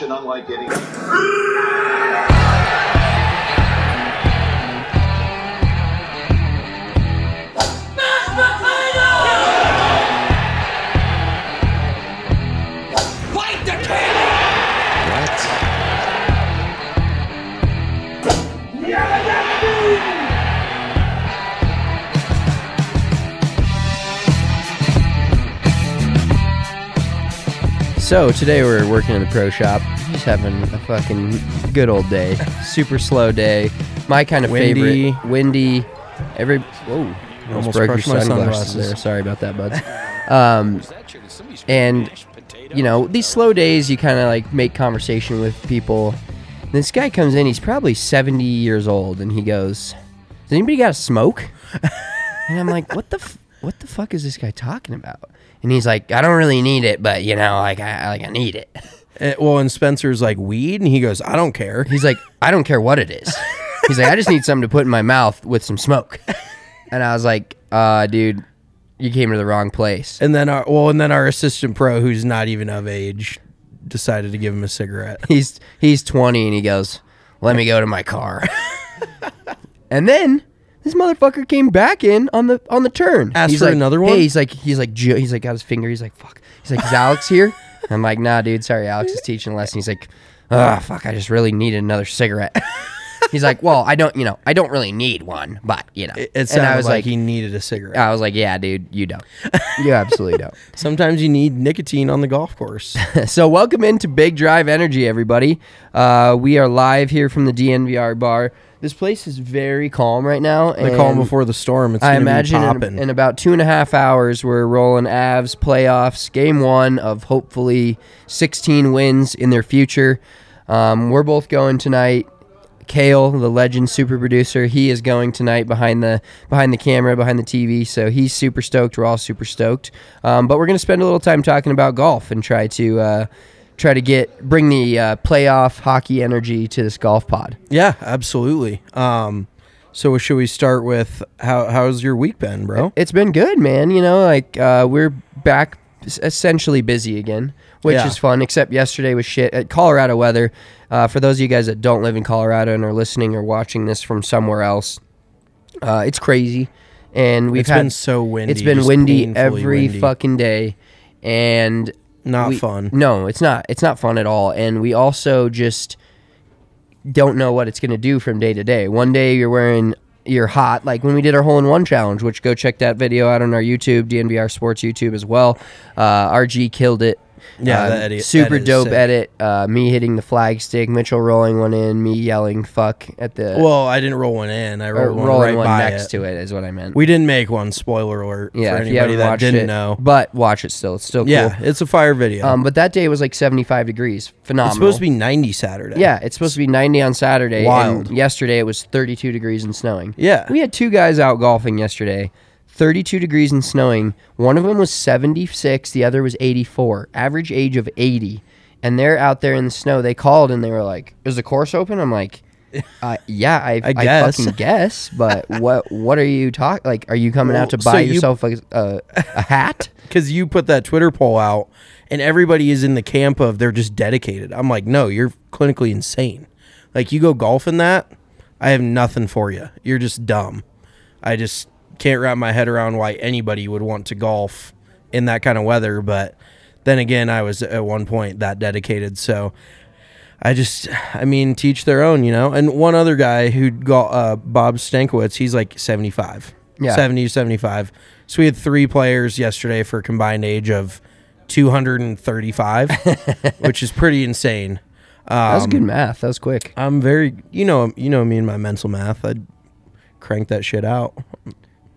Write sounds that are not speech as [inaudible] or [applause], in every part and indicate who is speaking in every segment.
Speaker 1: Tradition unlike any.
Speaker 2: So today we're working in the pro shop, just having a fucking good old day. [laughs] Super slow day. My kind of
Speaker 3: Windy.
Speaker 2: favorite. Windy. Every whoa, almost,
Speaker 3: Almost
Speaker 2: broke your
Speaker 3: crushed my
Speaker 2: sunglasses,
Speaker 3: sunglasses.
Speaker 2: there. Sorry about that, buds. [laughs] Um, and you know these slow days, you kind of like make conversation with people. And this guy comes in. He's probably seventy years old, and he goes, "Does anybody got a smoke?" [laughs] and I'm like, "What the f- what the fuck is this guy talking about?" And he's like, "I don't really need it, but you know, like I like I need it."
Speaker 3: Uh, [laughs] well, and Spencer's like weed, and he goes, "I don't care."
Speaker 2: He's like, [laughs] I don't care what it is. He's like, I just need something to put in my mouth with some smoke. [laughs] And I was like, uh, dude, you came to the wrong place.
Speaker 3: And then our well, and then our assistant pro, who's not even of age, decided to give him a cigarette.
Speaker 2: He's he's 20 and he goes, let me go to my car. and then this motherfucker came back in on the on the turn.
Speaker 3: Asked
Speaker 2: he's
Speaker 3: for
Speaker 2: like,
Speaker 3: another one?
Speaker 2: Hey, he's like he's like he's like got his finger. He's like fuck. He's like is Alex here? [laughs] I'm like nah, dude. Sorry, Alex is teaching a lesson. He's like, oh fuck. I just really needed another cigarette. [laughs] he's like, well, I don't, you know, I don't really need one, but you know.
Speaker 3: It, it
Speaker 2: and I was
Speaker 3: like,
Speaker 2: like,
Speaker 3: he needed a cigarette.
Speaker 2: I was like, yeah, dude, you don't. [laughs] You absolutely don't.
Speaker 3: Sometimes you need nicotine on the golf course.
Speaker 2: so welcome into Big Drive Energy, everybody. Uh, we are live here from the DNVR bar. This place is very calm right now.
Speaker 3: They call him before the storm. It's
Speaker 2: I
Speaker 3: gonna
Speaker 2: imagine
Speaker 3: be
Speaker 2: in,
Speaker 3: popping.
Speaker 2: in about two and a half hours, we're rolling Avs playoffs, game one of hopefully 16 wins in their future. Um, we're both going tonight. Kale, the legend super producer, he is going tonight behind the behind the camera, behind the TV. So he's super stoked. We're all super stoked. Um, but we're gonna spend a little time talking about golf and try to uh, try to get bring the uh, playoff hockey energy to this golf pod.
Speaker 3: yeah, absolutely. Um, so should we start with how how's your week been, bro?
Speaker 2: It's been good, man. You know, like uh, we're back essentially busy again, which
Speaker 3: Yeah.
Speaker 2: is fun. Except yesterday was shit. At Colorado weather. Uh, for those of you guys that don't live in Colorado and are listening or watching this from somewhere else, uh, it's crazy. And we've
Speaker 3: It's
Speaker 2: had
Speaker 3: been so windy,
Speaker 2: It's been windy every
Speaker 3: windy.
Speaker 2: fucking day, and
Speaker 3: Not
Speaker 2: we-
Speaker 3: fun.
Speaker 2: No, it's not. It's not fun at all. And we also just don't know what it's going to do from day to day. One day you're wearing you're hot, like when we did our hole in one challenge, which go check that video out on our YouTube, DNVR Sports YouTube as well. Uh, RG killed it.
Speaker 3: Yeah,
Speaker 2: Uh,
Speaker 3: edit-
Speaker 2: super
Speaker 3: edit
Speaker 2: dope edit. Uh, me hitting the flag stick, Mitchell rolling one in, me yelling "fuck" at the
Speaker 3: Well, I didn't roll one in. I rolled one
Speaker 2: rolling
Speaker 3: right
Speaker 2: one next
Speaker 3: it.
Speaker 2: to it is what I meant.
Speaker 3: We didn't make one. Spoiler alert
Speaker 2: yeah,
Speaker 3: for anybody that didn't
Speaker 2: it,
Speaker 3: know.
Speaker 2: but watch it still. It's still cool.
Speaker 3: Yeah, it's a fire video.
Speaker 2: Um, but that day was like 75 degrees. Phenomenal.
Speaker 3: it's supposed to be 90 Saturday.
Speaker 2: Yeah, it's supposed to be 90 on Saturday.
Speaker 3: Wild.
Speaker 2: And yesterday it was 32 degrees and snowing.
Speaker 3: Yeah.
Speaker 2: We had two guys out golfing yesterday. 32 degrees and snowing. One of them was 76, the other was 84. Average age of 80. And they're out there in the snow. They called and they were like, "Is the course open?" I'm like, [laughs] uh, "Yeah, I, I,
Speaker 3: guess.
Speaker 2: fucking guess." But [laughs] what what are you talking? Like, are you coming out to
Speaker 3: Well, so
Speaker 2: buy
Speaker 3: you-
Speaker 2: yourself a, a, a hat? [laughs]
Speaker 3: because you put that Twitter poll out, and everybody is in the camp of they're just dedicated. I'm like, no, you're clinically insane. Like you go golf in that, I have nothing for you. You're just dumb. I just can't wrap my head around why anybody would want to golf in that kind of weather. But then again, I was at one point that dedicated, so. I just, I mean, teach their own, you know. And one other guy who got uh, Bob Stankiewicz, he's like 75,
Speaker 2: Yeah.
Speaker 3: 70 75. So we had three players yesterday for a combined age of 235, [laughs] which is pretty insane.
Speaker 2: That was
Speaker 3: Um,
Speaker 2: good math. That was quick.
Speaker 3: I'm very, you know, you know me and my mental math. I'd crank that shit out.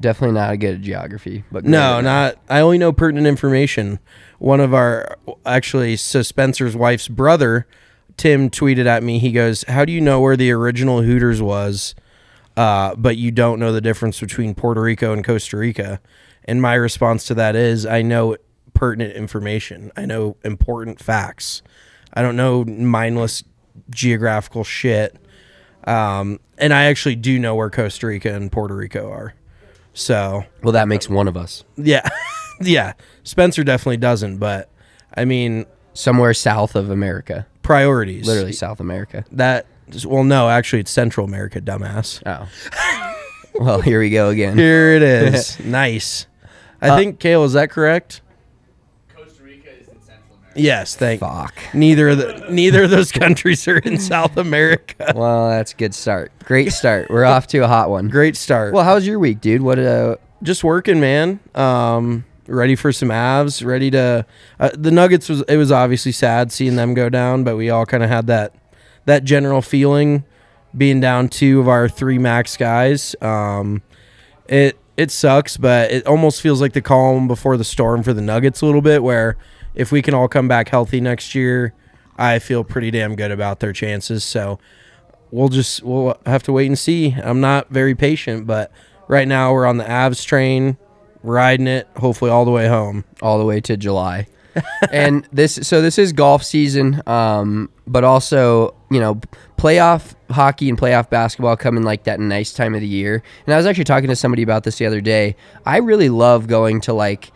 Speaker 2: Definitely not a good at geography, but
Speaker 3: No, not. I only know pertinent information. One of our, actually, so Spencer's wife's brother, Tim, tweeted at me. He goes, "How do you know where the original Hooters was, uh, but you don't know the difference between Puerto Rico and Costa Rica?" And my response to that is, I know pertinent information. I know important facts. I don't know mindless geographical shit. Um, and I actually do know where Costa Rica and Puerto Rico are. So
Speaker 2: Well, that makes one of us.
Speaker 3: yeah, [laughs] yeah. Spencer definitely doesn't, but I mean
Speaker 2: Somewhere south of America,
Speaker 3: priorities.
Speaker 2: literally South America.
Speaker 3: that. Well, no, actually, it's Central America, dumbass.
Speaker 2: Oh. well, here we go again.
Speaker 3: Here it is. [laughs] nice. I
Speaker 2: Uh,
Speaker 3: think Kale is that correct?
Speaker 4: Costa Rica is in Central America.
Speaker 3: Yes. Thank.
Speaker 2: Fuck.
Speaker 3: Neither of the neither of those [laughs] countries are in South America.
Speaker 2: Well, that's a good start. Great start. We're off to a hot one.
Speaker 3: Great start.
Speaker 2: Well, how's your week, dude? What uh
Speaker 3: just working, man. Um, ready for some Avs. Ready to. Uh, the Nuggets was it was obviously sad seeing them go down, but we all kind of had that that general feeling being down two of our three max guys. Um, it it sucks, but it almost feels like the calm before the storm for the Nuggets a little bit. Where if we can all come back healthy next year, I feel pretty damn good about their chances. So we'll just we'll have to wait and see. I'm not very patient, but right now we're on the Avs train, riding it, hopefully all the way home.
Speaker 2: all the way to July. [laughs] and this so this is golf season um but also, you know, playoff hockey and playoff basketball come in like that nice time of the year. And I was actually talking to somebody about this the other day. I really love going to like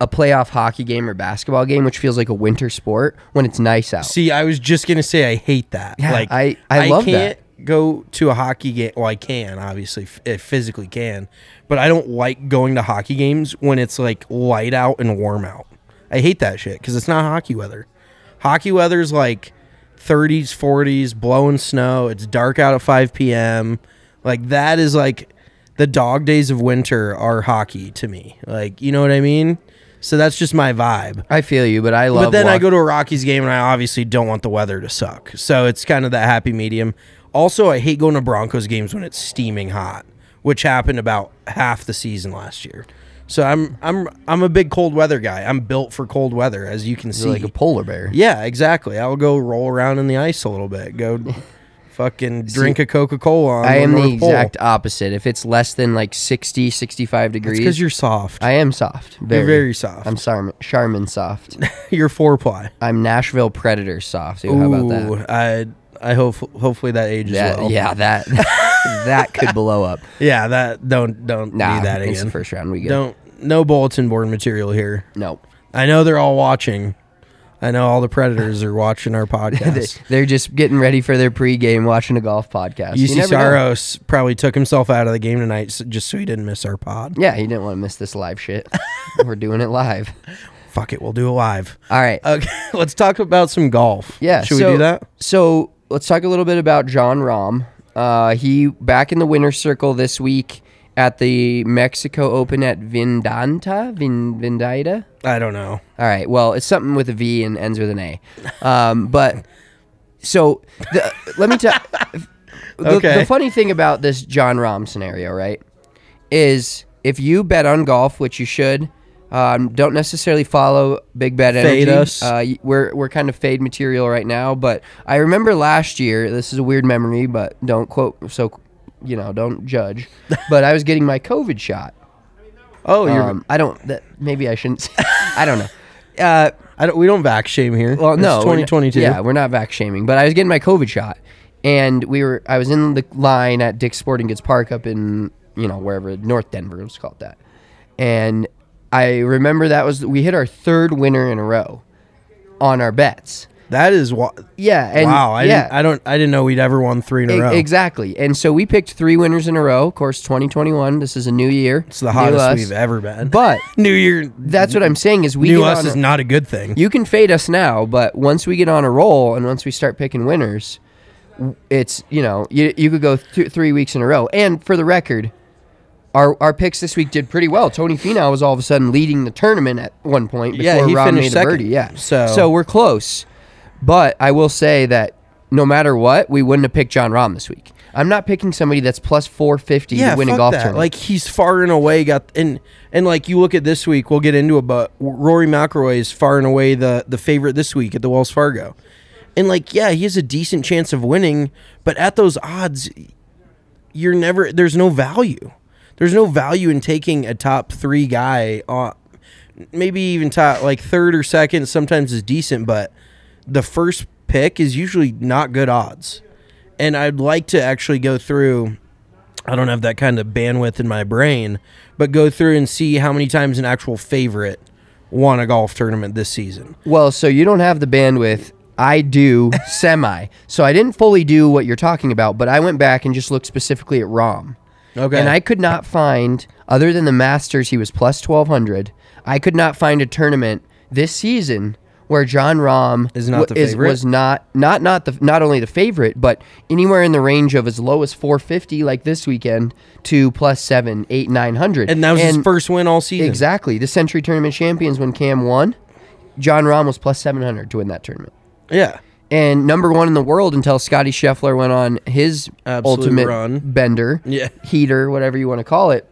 Speaker 2: a playoff hockey game or basketball game, which feels like a winter sport when it's nice out.
Speaker 3: See, I was just gonna say I hate that.
Speaker 2: Yeah,
Speaker 3: like
Speaker 2: I- I love
Speaker 3: can't go to a hockey game. Well, I can obviously, f- eh, physically can, but I don't like going to hockey games when it's like light out and warm out. I hate that shit because it's not hockey weather. Hockey weather's like 30s, 40s, blowing snow. It's dark out at 5 p.m. Like that is like the dog days of winter are hockey to me. Like you know what I mean. So that's just my vibe.
Speaker 2: I feel you, but I love it.
Speaker 3: But then I go to a Rockies game and I obviously don't want the weather to suck. So it's kind of that happy medium. Also, I hate going to Broncos games when it's steaming hot, which happened about half the season last year. So I'm I'm I'm a big cold weather guy. I'm built for cold weather, as you can see.
Speaker 2: You're like a polar bear.
Speaker 3: yeah, exactly. I'll go roll around in the ice a little bit. Go fucking drink a Coca Cola.
Speaker 2: I am the exact opposite. If it's less than like 60, 65 degrees,
Speaker 3: because you're soft.
Speaker 2: I am soft. Very,
Speaker 3: You're very soft.
Speaker 2: I'm Charmin, Charmin soft. [laughs]
Speaker 3: you're four-ply.
Speaker 2: I'm Nashville Predator soft. Dude, how about that?
Speaker 3: Ooh, I I hope hopefully that ages
Speaker 2: That-
Speaker 3: well.
Speaker 2: Yeah, that [laughs] that could blow up. [laughs]
Speaker 3: Yeah, that don't don't
Speaker 2: Nah,
Speaker 3: do that
Speaker 2: it's
Speaker 3: again.
Speaker 2: the first round. We get
Speaker 3: Don't no bulletin board material here.
Speaker 2: no.
Speaker 3: I know they're all watching. I know all the predators are watching our [laughs] podcast.
Speaker 2: They're just getting ready for their pregame, watching a golf podcast. You
Speaker 3: UC
Speaker 2: never know.
Speaker 3: Saros probably took himself out of the game tonight just so he didn't miss our pod.
Speaker 2: Yeah, he didn't want to miss this live shit. [laughs] We're doing it live.
Speaker 3: Fuck it, we'll do it live.
Speaker 2: All right. [laughs]
Speaker 3: Okay, let's talk about some golf.
Speaker 2: Yeah.
Speaker 3: should
Speaker 2: so,
Speaker 3: we do that?
Speaker 2: So let's talk a little bit about Jon Rahm. Uh, he back in the winner's circle this week at the Mexico Open at Vindanta, Vin, Vindaita.
Speaker 3: I don't know.
Speaker 2: All right. Well, it's something with a V and ends with an A. Um, [laughs] but so the, let me tell. The,
Speaker 3: Okay.
Speaker 2: the funny thing about this Jon Rahm scenario, right, is if you bet on golf, which you should, um, don't necessarily follow Big Bet
Speaker 3: Fade us.
Speaker 2: Uh, we're we're kind of fade material right now, but I remember last year. This is a weird memory, but don't quote. So, you know, don't judge. but I was getting my COVID shot
Speaker 3: Oh, you're.
Speaker 2: Um, I don't. That, maybe I shouldn't. Say, [laughs] I don't know. Uh,
Speaker 3: I don't. We don't vac shame here.
Speaker 2: well,
Speaker 3: It's
Speaker 2: no, we're not-
Speaker 3: 2022.
Speaker 2: Yeah, we're not vac shaming, but I was getting my COVID shot, and we were. I was in the line at Dick's Sporting Goods Park up in you know wherever North Denver. Let's call it that. And I remember that was we hit our third winner in a row on our bets.
Speaker 3: That is what.
Speaker 2: Yeah, and
Speaker 3: wow. I
Speaker 2: yeah,
Speaker 3: didn't. I don't. I didn't know we'd ever won three in a
Speaker 2: E-
Speaker 3: row.
Speaker 2: Exactly. And so we picked three winners in a row. Of course, 2021. This is a new year.
Speaker 3: It's the hottest
Speaker 2: us.
Speaker 3: we've ever been.
Speaker 2: But [laughs]
Speaker 3: New Year.
Speaker 2: that's what I'm saying is we
Speaker 3: New us is
Speaker 2: a-
Speaker 3: not a good thing.
Speaker 2: You can fade us now, but once we get on a roll and once we start picking winners, it's you know you you could go th- three weeks in a row. And for the record, our our picks this week did pretty well. Tony Finau was all of a sudden leading the tournament at one point before
Speaker 3: Yeah, finished
Speaker 2: made a
Speaker 3: second.
Speaker 2: birdie. Yeah,
Speaker 3: So-
Speaker 2: so we're close. But I will say that no matter what, we wouldn't have picked Jon Rahm this week. I'm not picking somebody that's plus 450
Speaker 3: yeah,
Speaker 2: to win a golf
Speaker 3: that.
Speaker 2: tournament.
Speaker 3: Like he's far and away got and and like you look at this week, we'll get into it, but Rory McIlroy is far and away the the favorite this week at the Wells Fargo, and like yeah, he has a decent chance of winning, but at those odds, you're never there's no value. There's no value in taking a top three guy. Uh, maybe even top like third or second sometimes is decent, but the first pick is usually not good odds. And I'd like to actually go through. I don't have that kind of bandwidth in my brain, but go through and see how many times an actual favorite won a golf tournament this season.
Speaker 2: Well, so you don't have the bandwidth. I do [laughs] semi. So I didn't fully do what you're talking about, but I went back and just looked specifically at Rahm.
Speaker 3: Okay.
Speaker 2: And I could not find, other than the Masters, he was plus 1200. I could not find a tournament this season where Jon Rahm
Speaker 3: Is not
Speaker 2: w-
Speaker 3: favorite?
Speaker 2: was not not not the not only the favorite, but anywhere in the range of as low as 450 like this weekend to plus seven, eight, nine hundred.
Speaker 3: and that was his first win all season.
Speaker 2: Exactly. The Sentry Tournament champions when Cam won, Jon Rahm was plus 700 to win that tournament.
Speaker 3: Yeah.
Speaker 2: And number one in the world until Scotty Scheffler went on his
Speaker 3: Absolute
Speaker 2: ultimate
Speaker 3: run.
Speaker 2: bender,
Speaker 3: Yeah.
Speaker 2: heater, whatever you want to call it.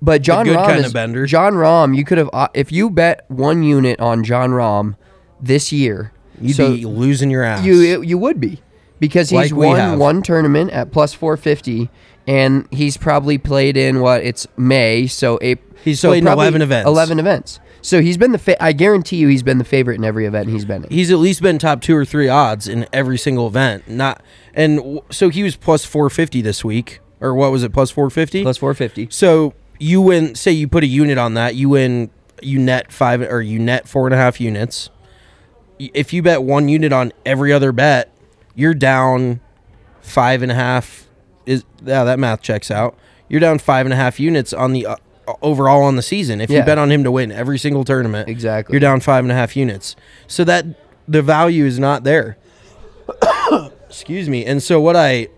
Speaker 2: But John
Speaker 3: good
Speaker 2: Rahm
Speaker 3: kind
Speaker 2: is,
Speaker 3: of bender.
Speaker 2: Jon Rahm, you could have uh, if you bet one unit on John Rahm this year,
Speaker 3: You'd
Speaker 2: so
Speaker 3: be losing your ass.
Speaker 2: you you would be because he's
Speaker 3: Like
Speaker 2: won one tournament at plus 450 and he's probably played in what it's May so April,
Speaker 3: He's
Speaker 2: so
Speaker 3: played in 11 events.
Speaker 2: 11 events so he's been the fa- I guarantee you he's been the favorite in every event he's been in
Speaker 3: he's at least been top two or three odds in every single event. Not and w- so he was plus four fifty this week, or what was it? Plus four fifty.
Speaker 2: plus 450
Speaker 3: So you win. Say you put a unit on that, you win. You net five or you net four and a half units. If you bet one unit on every other bet, you're down five and a half. Is yeah, that math checks out. You're down five and a half units on the uh, overall on the season. If you bet on him to win every single tournament,
Speaker 2: Exactly.
Speaker 3: you're down five and a half units. So that the value is not there. [coughs] Excuse me. And so what I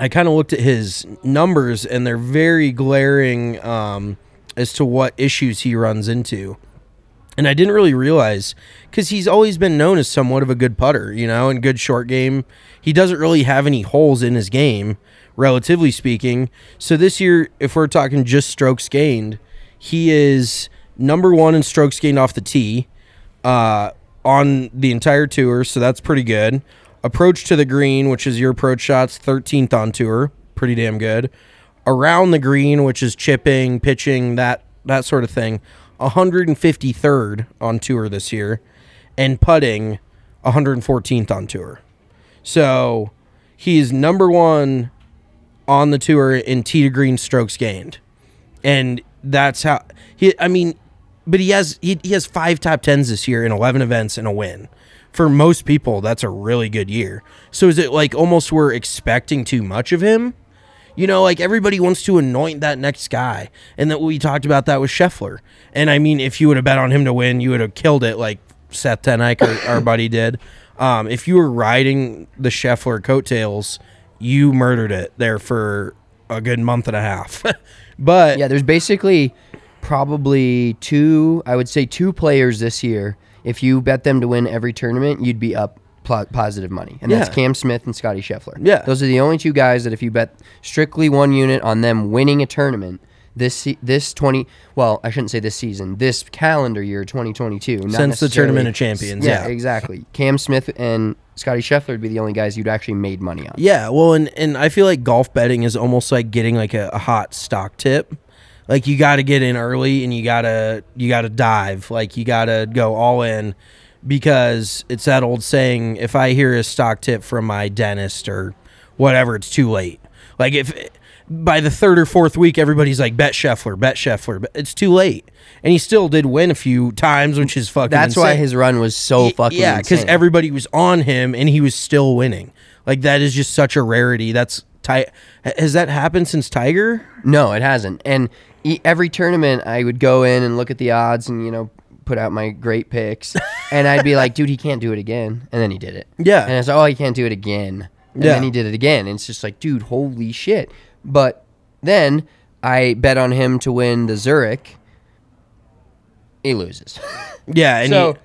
Speaker 3: I kind of looked at his numbers and they're very glaring um, as to what issues he runs into. And I didn't really realize because he's always been known as somewhat of a good putter, you know, and good short game. He doesn't really have any holes in his game, relatively speaking. So this year, if we're talking just strokes gained, he is number one in strokes gained off the tee uh, on the entire tour. So that's pretty good. Approach to the green, which is your approach shots, 13th on tour, pretty damn good. Around the green, which is chipping, pitching, that that sort of thing, 153rd on tour this year, and putting 114th on tour. So he's number one on the tour in tee to green strokes gained, and that's how he. I mean, but he has he, he has five top tens this year in 11 events and a win. For most people, that's a really good year. So is it like almost we're expecting too much of him? You know, like everybody wants to anoint that next guy, and that we talked about that with Scheffler. And I mean, if you would have bet on him to win, you would have killed it, like Seth Tenek, our, our buddy, did. Um, if you were riding the Scheffler coattails, you murdered it there for a good month and a half. [laughs] but
Speaker 2: Yeah, there's basically probably two, I would say two players this year. If you bet them to win every tournament, you'd be up pl- positive money. And that's
Speaker 3: Yeah.
Speaker 2: Cam Smith and Scotty Scheffler.
Speaker 3: Yeah.
Speaker 2: Those are the only two guys that if you bet strictly one unit on them winning a tournament, this se- this 20 well, I shouldn't say this season, this calendar year 2022,
Speaker 3: Since the Tournament of Champions, yeah.
Speaker 2: exactly. Cam Smith and Scotty Scheffler would be the only guys you'd actually made money on.
Speaker 3: Yeah, well, and, and I feel like golf betting is almost like getting like a, a hot stock tip. Like you got to get in early and you got to you got to dive. Like you got to go all in because it's that old saying if I hear a stock tip from my dentist or whatever it's too late. Like if by the third or fourth week everybody's like bet Scheffler, bet Scheffler, but it's too late. And he still did win a few times, which is fucking
Speaker 2: That's why his run was so fucking
Speaker 3: yeah because everybody was on him and he was still winning like that is just such a rarity that's ti- has that happened since tiger
Speaker 2: No, it hasn't. And every tournament, I would go in and look at the odds and you know put out my great picks, and I'd be like, "Dude, he can't do it again," and then he did it.
Speaker 3: Yeah.
Speaker 2: And it's like, "Oh, he can't do it again," and
Speaker 3: Yeah.
Speaker 2: then he did it again. And it's just like, dude, holy shit! But then I bet on him to win the Zurich. He loses.
Speaker 3: yeah and
Speaker 2: So-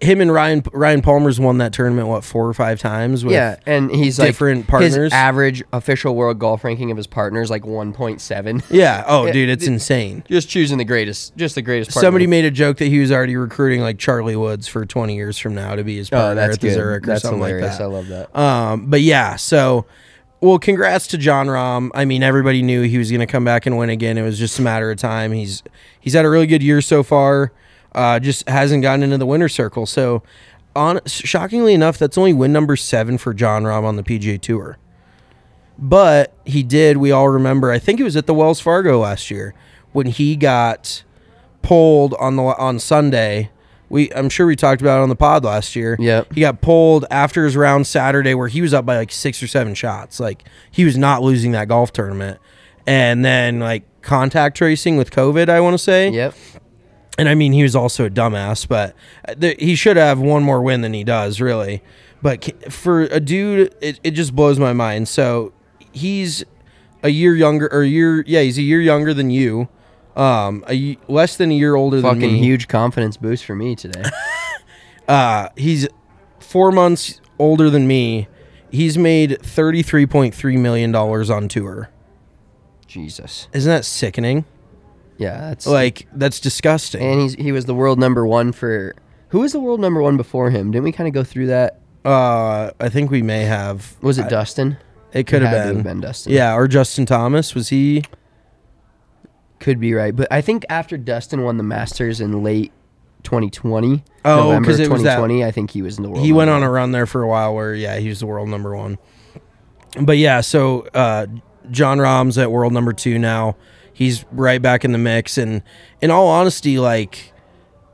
Speaker 3: him and ryan ryan palmer's won that tournament what four or five times with,
Speaker 2: yeah, and he's
Speaker 3: different
Speaker 2: like
Speaker 3: partners.
Speaker 2: His average official world golf ranking of his partners like one point seven. [laughs]
Speaker 3: yeah oh dude it's
Speaker 2: it-
Speaker 3: insane
Speaker 2: Just choosing the greatest, just the greatest. partner.
Speaker 3: somebody made a joke that he was already recruiting like charlie woods for 20 years from now to be his partner
Speaker 2: Oh,
Speaker 3: at the
Speaker 2: good.
Speaker 3: zurich or
Speaker 2: That's
Speaker 3: something
Speaker 2: hilarious.
Speaker 3: like that
Speaker 2: I love that.
Speaker 3: Um, but yeah, so well, congrats to Jon Rahm. I mean, everybody knew he was going to come back and win again. It was just a matter of time. He's he's had a really good year so far. Uh, just hasn't gotten into the winner circle. So, on shockingly enough, that's only win number seven for Jon Rahm on the PGA Tour. But he did. We all remember. I think it was at the Wells Fargo last year when he got pulled on the on Sunday. We I'm sure we talked about it on the pod last year.
Speaker 2: Yep.
Speaker 3: He got pulled after his round Saturday where he was up by like six or seven shots. Like he was not losing that golf tournament. And then like contact tracing with COVID, I want to say.
Speaker 2: Yep.
Speaker 3: And I mean, he was also a dumbass, but th- he should have one more win than he does, really. But for a dude, it, it just blows my mind. So he's a year younger, or a year, yeah, he's a year younger than you. Um, a y- less than a year older
Speaker 2: Fucking
Speaker 3: than me.
Speaker 2: huge confidence boost for me today. [laughs] [laughs]
Speaker 3: Uh, he's four months older than me. He's made thirty three point three million dollars on tour.
Speaker 2: Jesus.
Speaker 3: Isn't that sickening?
Speaker 2: Yeah, that's
Speaker 3: Like that's disgusting.
Speaker 2: and he's he was the world number one for who was the world number one before him? Didn't we kind of go through that?
Speaker 3: Uh, I think we may have.
Speaker 2: Was it
Speaker 3: I-
Speaker 2: Dustin?
Speaker 3: It could have
Speaker 2: had to
Speaker 3: been.
Speaker 2: have been Dustin.
Speaker 3: Yeah, or Justin Thomas. Was he?
Speaker 2: Could be right, but I think after Dustin won the Masters in late 2020,
Speaker 3: Oh,
Speaker 2: November
Speaker 3: 'cause it was that-
Speaker 2: 2020, I think he was in the world.
Speaker 3: He went on a run there for a while where yeah, he was the world number one. But yeah, so uh, Jon Rahm's at world number two now. He's right back in the mix, and in all honesty, like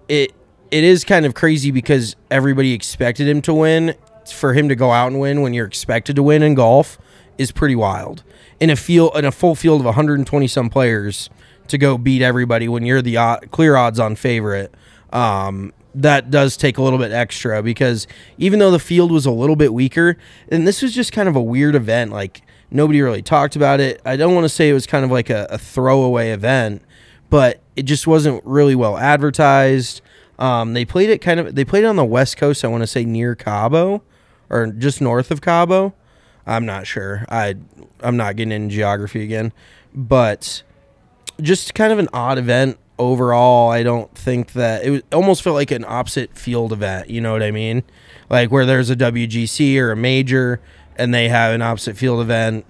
Speaker 3: it it is kind of crazy because everybody expected him to win. For him to go out and win when you're expected to win in golf is pretty wild. In a field in a full field of 120 some players to go beat everybody when you're the clear odds on favorite. Um, that does take a little bit extra because even though the field was a little bit weaker, and this was just kind of a weird event, like nobody really talked about it. I don't want to say it was kind of like a, a throwaway event, but it just wasn't really well advertised. Um, they played it kind of. They played it on the west coast. I want to say near Cabo, or just north of Cabo. I'm not sure. I I'm not getting into geography again, but just kind of an odd event overall. I don't think that it was almost felt like an opposite field event. You know what I mean? Like where there's a WGC or a major, and they have an opposite field event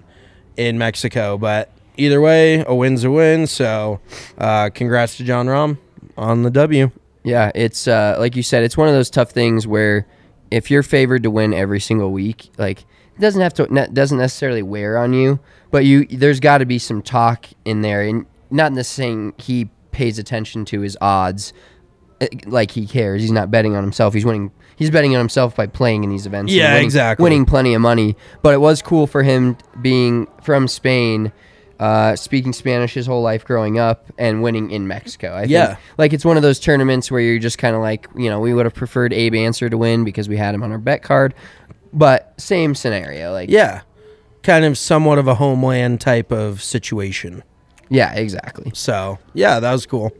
Speaker 3: in Mexico. But either way, a win's a win. So, uh, congrats to Jon Rahm on the W.
Speaker 2: Yeah, it's uh, like you said, it's one of those tough things where if you're favored to win every single week, like it doesn't have to ne- doesn't necessarily wear on you, but you there's got to be some talk in there, and not necessarily saying he pays attention to his odds like he cares. He's not betting on himself. He's winning. He's betting on himself by playing in these events. and
Speaker 3: Yeah,
Speaker 2: winning,
Speaker 3: exactly.
Speaker 2: Winning plenty of money, but it was cool for him being from Spain. Uh, speaking Spanish his whole life growing up and winning in Mexico. I
Speaker 3: Yeah.
Speaker 2: think like it's one of those tournaments where you're just kind of like, you know, we would have preferred Abe Ancer to win because we had him on our bet card, but same scenario. Like,
Speaker 3: Yeah, kind of somewhat of a homeland type of situation.
Speaker 2: yeah, exactly.
Speaker 3: So yeah, that was cool.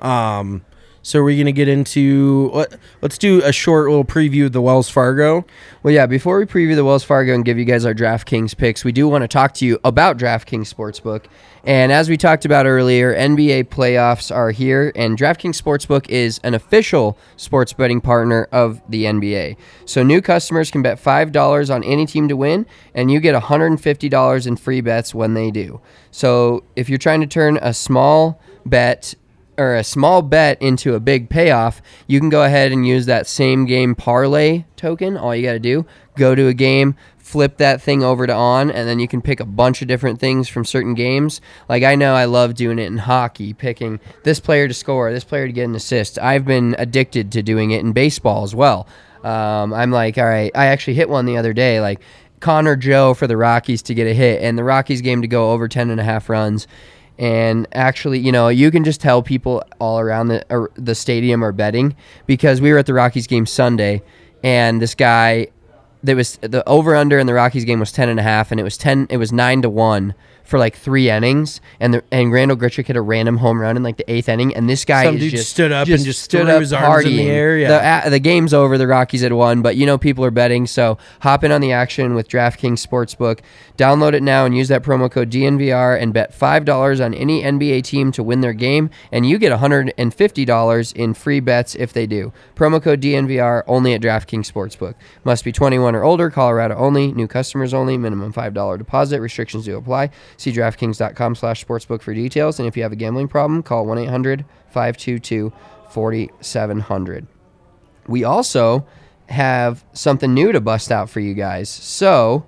Speaker 3: Um, so we're gonna get into let, let's do a short little preview of the Wells Fargo.
Speaker 2: Well, yeah, before we preview the Wells Fargo and give you guys our DraftKings picks, we do want to talk to you about DraftKings Sportsbook. And as we talked about earlier, NBA playoffs are here, and DraftKings Sportsbook is an official sports betting partner of the NBA. So new customers can bet $5 on any team to win, and you get $150 in free bets when they do. So if you're trying to turn a small bet or a small bet into a big payoff, you can go ahead and use that same game parlay token. All you got to do, go to a game, flip that thing over to on, and then you can pick a bunch of different things from certain games. Like I know I love doing it in hockey, picking this player to score, this player to get an assist. I've been addicted to doing it in baseball as well. Um, I'm like, all right, I actually hit one the other day, like Connor Joe for the Rockies to get a hit, and the Rockies game to go over 10 and a half runs and actually, you know, you can just tell people all around the or the stadium are betting because we were at the Rockies game Sunday, and this guy, there was the over under in the Rockies game was ten and a half, and it was ten, it was nine to one for like three innings, and the and Randal Grichuk hit a random home run in like the eighth inning, and this guy
Speaker 3: Some
Speaker 2: is
Speaker 3: dude
Speaker 2: just
Speaker 3: stood up and just threw his arms in the
Speaker 2: partying.
Speaker 3: air, yeah.
Speaker 2: The, a- the game's over. The Rockies had won, but you know people are betting, so hop in on the action with DraftKings Sportsbook. Download it now and use that promo code DNVR and bet five dollars on any NBA team to win their game, and you get one hundred and fifty dollars in free bets if they do. Promo code DNVR only at DraftKings Sportsbook. Must be twenty one or older. Colorado only. New customers only. Minimum five dollar deposit. Restrictions do apply. See DraftKings.com slash sportsbook for details. And if you have a gambling problem, call 1 800 522 4700. we also have something new to bust out for you guys. So,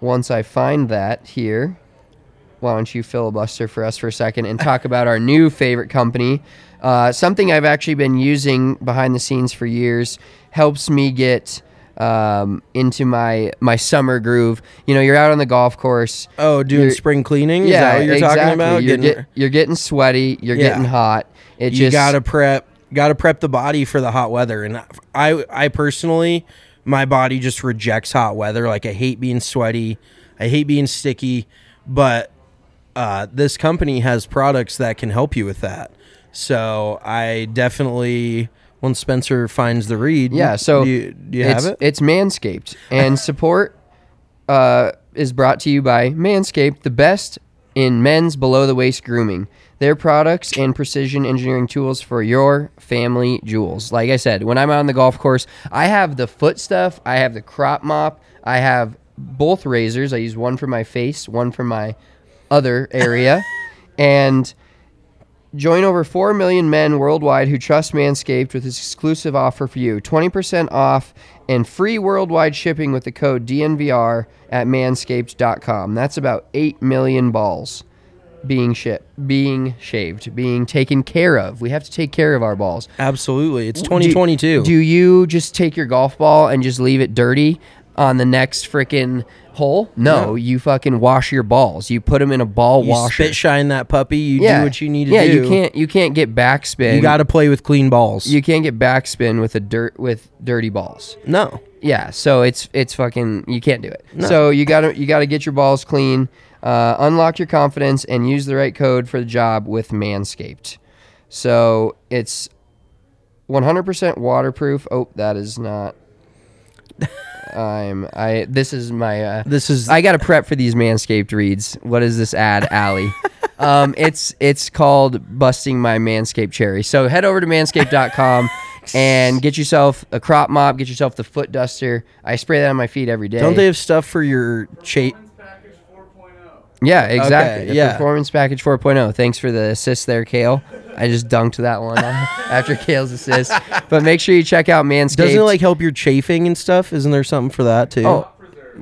Speaker 2: once I find that here, why don't you filibuster for us for a second and talk [laughs] about our new favorite company? Uh, something I've actually been using behind the scenes for years helps me get um, into my my summer groove. You know, you're out on the golf course.
Speaker 3: Oh, doing spring cleaning? Is
Speaker 2: yeah,
Speaker 3: that what you're
Speaker 2: exactly.
Speaker 3: talking about?
Speaker 2: You're,
Speaker 3: Getting-
Speaker 2: get, you're getting sweaty. You're
Speaker 3: Yeah.
Speaker 2: getting hot. It
Speaker 3: you
Speaker 2: just
Speaker 3: gotta prep gotta prep the body for the hot weather and i i personally my body just rejects hot weather like i hate being sweaty i hate being sticky but uh, this company has products that can help you with that so i definitely once spencer finds the read
Speaker 2: Yeah, so
Speaker 3: do you, do you
Speaker 2: it's,
Speaker 3: have it
Speaker 2: It's Manscaped, and [laughs] support uh, is brought to you by Manscaped, the best in men's below the waist grooming. Their products and precision engineering tools for your family jewels. Like I said, when I'm out on the golf course, I have the foot stuff, I have the crop mop, I have both razors. I use one for my face, one for my other area, [laughs] and Join over 4 million men worldwide who trust Manscaped with this exclusive offer for you 20% off and free worldwide shipping with the code DNVR at manscaped.com. That's about 8 million balls being ship, being shaved, being taken care of. We have to take care of our balls.
Speaker 3: absolutely it's
Speaker 2: Do-
Speaker 3: 2022
Speaker 2: Do, you just take your golf ball and just leave it dirty on the next freaking hole? No,
Speaker 3: No.
Speaker 2: you fucking wash your balls. You put them in a ball
Speaker 3: you
Speaker 2: washer.
Speaker 3: spit shine that puppy you do what you need to do.
Speaker 2: yeah, you can't you can't get backspin.
Speaker 3: you got to play with clean balls
Speaker 2: you can't get backspin with a dirt with dirty balls.
Speaker 3: no
Speaker 2: Yeah, so it's it's fucking you can't do it. So you gotta you gotta get your balls clean, uh, unlock your confidence, and use the right code for the job with Manscaped. So it's 100% waterproof. Oh, that is not. I'm I. This is my. Uh,
Speaker 3: this is
Speaker 2: I got to prep for these Manscaped reads. What is this ad, Allie? [laughs] um, it's it's called busting my Manscaped cherry. So head over to manscaped.com [laughs] and get yourself a crop mop. Get yourself the foot duster. I spray that on my feet every day.
Speaker 3: don't they have stuff for your cha-
Speaker 4: Package 4.0.
Speaker 2: Yeah, exactly. The
Speaker 3: yeah.
Speaker 2: Performance Package 4.0. Thanks for the assist there, Kale. I just dunked that one [laughs] after Kale's assist. But make sure you check out Manscaped.
Speaker 3: Doesn't it like help your chafing and stuff? Isn't there something for that too?
Speaker 2: Oh,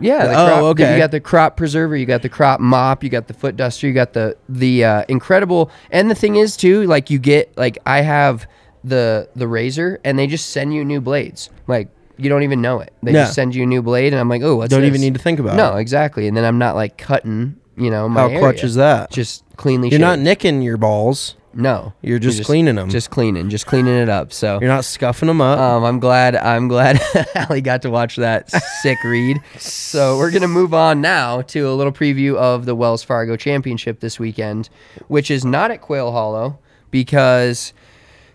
Speaker 2: yeah. The
Speaker 3: Oh,
Speaker 2: crop,
Speaker 3: okay.
Speaker 2: You got the crop preserver. You got the crop mop. You got the foot duster. You got the the uh, incredible. And the thing is too, like you get like I have the the razor, and they just send you new blades. Like you don't even know it. They just send you a new blade, and I'm like, oh, what's
Speaker 3: Don't even need to think about it.
Speaker 2: No,
Speaker 3: it.
Speaker 2: exactly. And then I'm not like cutting. You know, my
Speaker 3: How clutch
Speaker 2: area.
Speaker 3: is that?
Speaker 2: Just cleanly.
Speaker 3: You're not nicking your balls.
Speaker 2: No,
Speaker 3: You're just cleaning them.
Speaker 2: Just cleaning, just cleaning it up. So
Speaker 3: You're not scuffing them up.
Speaker 2: um, I'm glad. I'm glad [laughs] Allie got to watch that sick [laughs] read. So we're gonna move on now to a little preview of the Wells Fargo Championship this weekend, which is not at Quail Hollow because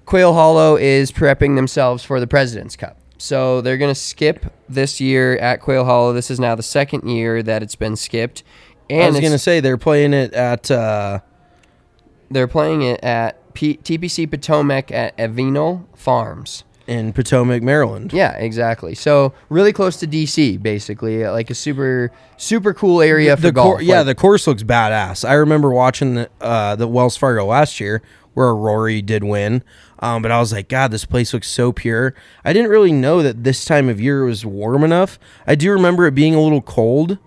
Speaker 2: Quail Hollow is prepping themselves for the President's Cup. So they're gonna skip this year at Quail Hollow. This is now the second year that it's been skipped, and
Speaker 3: I was gonna say they're playing it at. Uh,
Speaker 2: they're playing it at P- TPC Potomac at Avenel Farms.
Speaker 3: in Potomac, Maryland.
Speaker 2: Yeah, exactly. So really close to DC, basically, like a super super cool area for
Speaker 3: the
Speaker 2: golf.
Speaker 3: cour- yeah,
Speaker 2: like-
Speaker 3: the course looks badass. I remember watching the uh, the Wells Fargo last year where Rory did win. Um, but I was like, God, this place looks so pure. I didn't really know that this time of year was warm enough. I do remember it being a little cold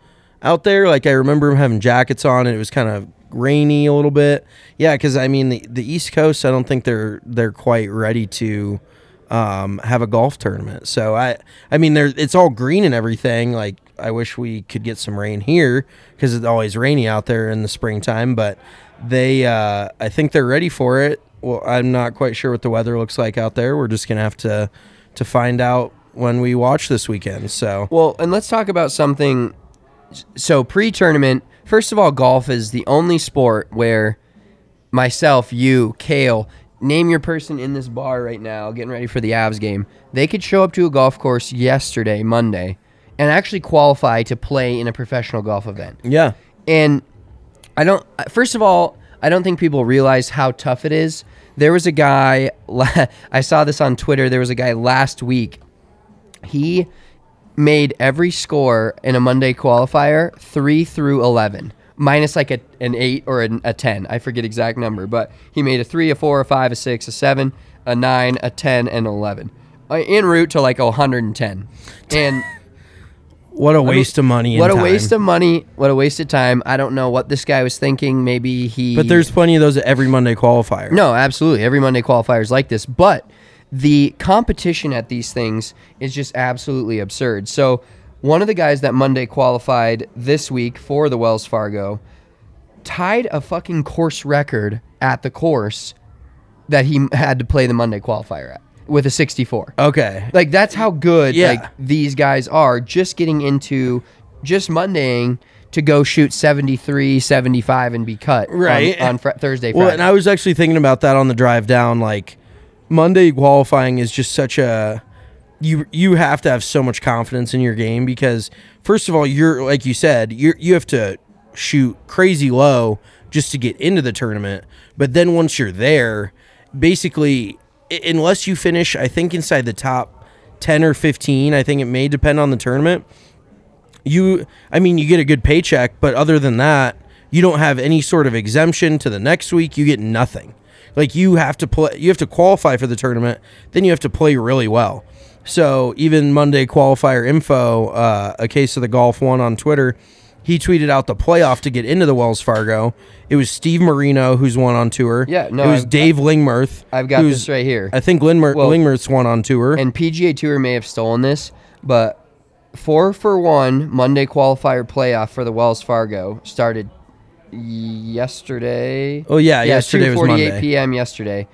Speaker 3: out there. Like I remember them having jackets on, and it was kind of rainy a little bit. Yeah, because I mean the the East Coast, I don't think they're they're quite ready to um, have a golf tournament. So I I mean there it's all green and everything. Like I wish we could get some rain here because it's always rainy out there in the springtime. But they uh, I think they're ready for it. Well, I'm not quite sure what the weather looks like out there. We're just gonna have to to find out when we watch this weekend. So
Speaker 2: Well, and let's talk about something. So pre-tournament, first of all, golf is the only sport where myself, you, Kale, name your person in this bar right now, getting ready for the Avs game. They could show up to a golf course yesterday, Monday, and actually qualify to play in a professional golf event.
Speaker 3: yeah,
Speaker 2: And I don't. First of all, I don't think people realize how tough it is. There was a guy. [laughs] I saw this on Twitter. There was a guy last week. He made every score in a Monday qualifier three through eleven, minus like a, an eight or an, a ten. I forget exact number, but he made a three, a four, a five, a six, a seven, a nine, a ten, and an eleven, uh, en route to like hundred and ten. And [laughs]
Speaker 3: what a waste of money.
Speaker 2: what a waste of money. What a waste of time. I don't know what this guy was thinking. Maybe he.
Speaker 3: But there's plenty of those at every Monday qualifier.
Speaker 2: no, absolutely. Every Monday qualifier is like this, but the competition at these things is just absolutely absurd. So, one of the guys that Monday qualified this week for the Wells Fargo tied a fucking course record at the course that he had to play the Monday qualifier at with a 64.
Speaker 3: Okay.
Speaker 2: Like that's how good
Speaker 3: Yeah.
Speaker 2: like these guys are just getting into just Mondaying to go shoot 73, 75 and be cut
Speaker 3: Right.
Speaker 2: on, fr- Thursday,
Speaker 3: Well, and I was actually thinking about that on the drive down. Like Monday qualifying is just such a you you have to have so much confidence in your game because first of all, you're like you said, you you have to shoot crazy low just to get into the tournament. But then once you're there, basically, unless you finish, I think inside the top ten or fifteen, I think it may depend on the tournament you i mean you get a good paycheck but other than that you don't have any sort of exemption to the next week you get nothing like you have to play you have to qualify for the tournament then you have to play really well. So even monday qualifier info uh, a case of the golf one on twitter he tweeted out the playoff to get into the wells fargo. It was steve marino who's won on tour.
Speaker 2: Yeah, no,
Speaker 3: it was
Speaker 2: I've-
Speaker 3: dave lingmerth
Speaker 2: I've got this right here.
Speaker 3: i think Lingmer,
Speaker 2: Well-
Speaker 3: lingmerth's won on tour.
Speaker 2: and PGA Tour may have stolen this, but four for one Monday qualifier playoff for the Wells Fargo started yesterday.
Speaker 3: Oh, yeah, yesterday was
Speaker 2: 2:48
Speaker 3: Monday.
Speaker 2: p.m. yesterday.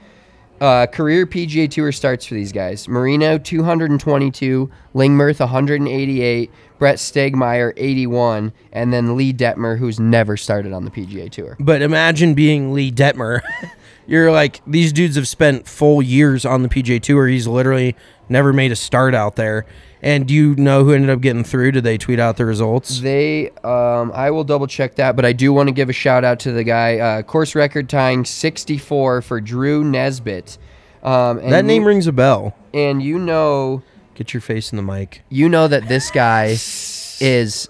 Speaker 2: Uh, career PGA Tour starts for these guys: Marino 222, Lingmerth 188, Brett Stegmaier 81, and then Lee Detmer, who's never started on the PGA Tour.
Speaker 3: But imagine being Lee Detmer. [laughs] You're like these dudes have spent full years on the PGA Tour. He's literally never made a start out there. And do you know who ended up getting through? Did they tweet out the results?
Speaker 2: They, um, I will double check that, but I do want to give a shout out to the guy, uh, course record tying 64 for Drew Nesbitt. Um, and
Speaker 3: That name
Speaker 2: you,
Speaker 3: rings a bell.
Speaker 2: and you know,
Speaker 3: Get your face in the mic.
Speaker 2: you know that this guy is,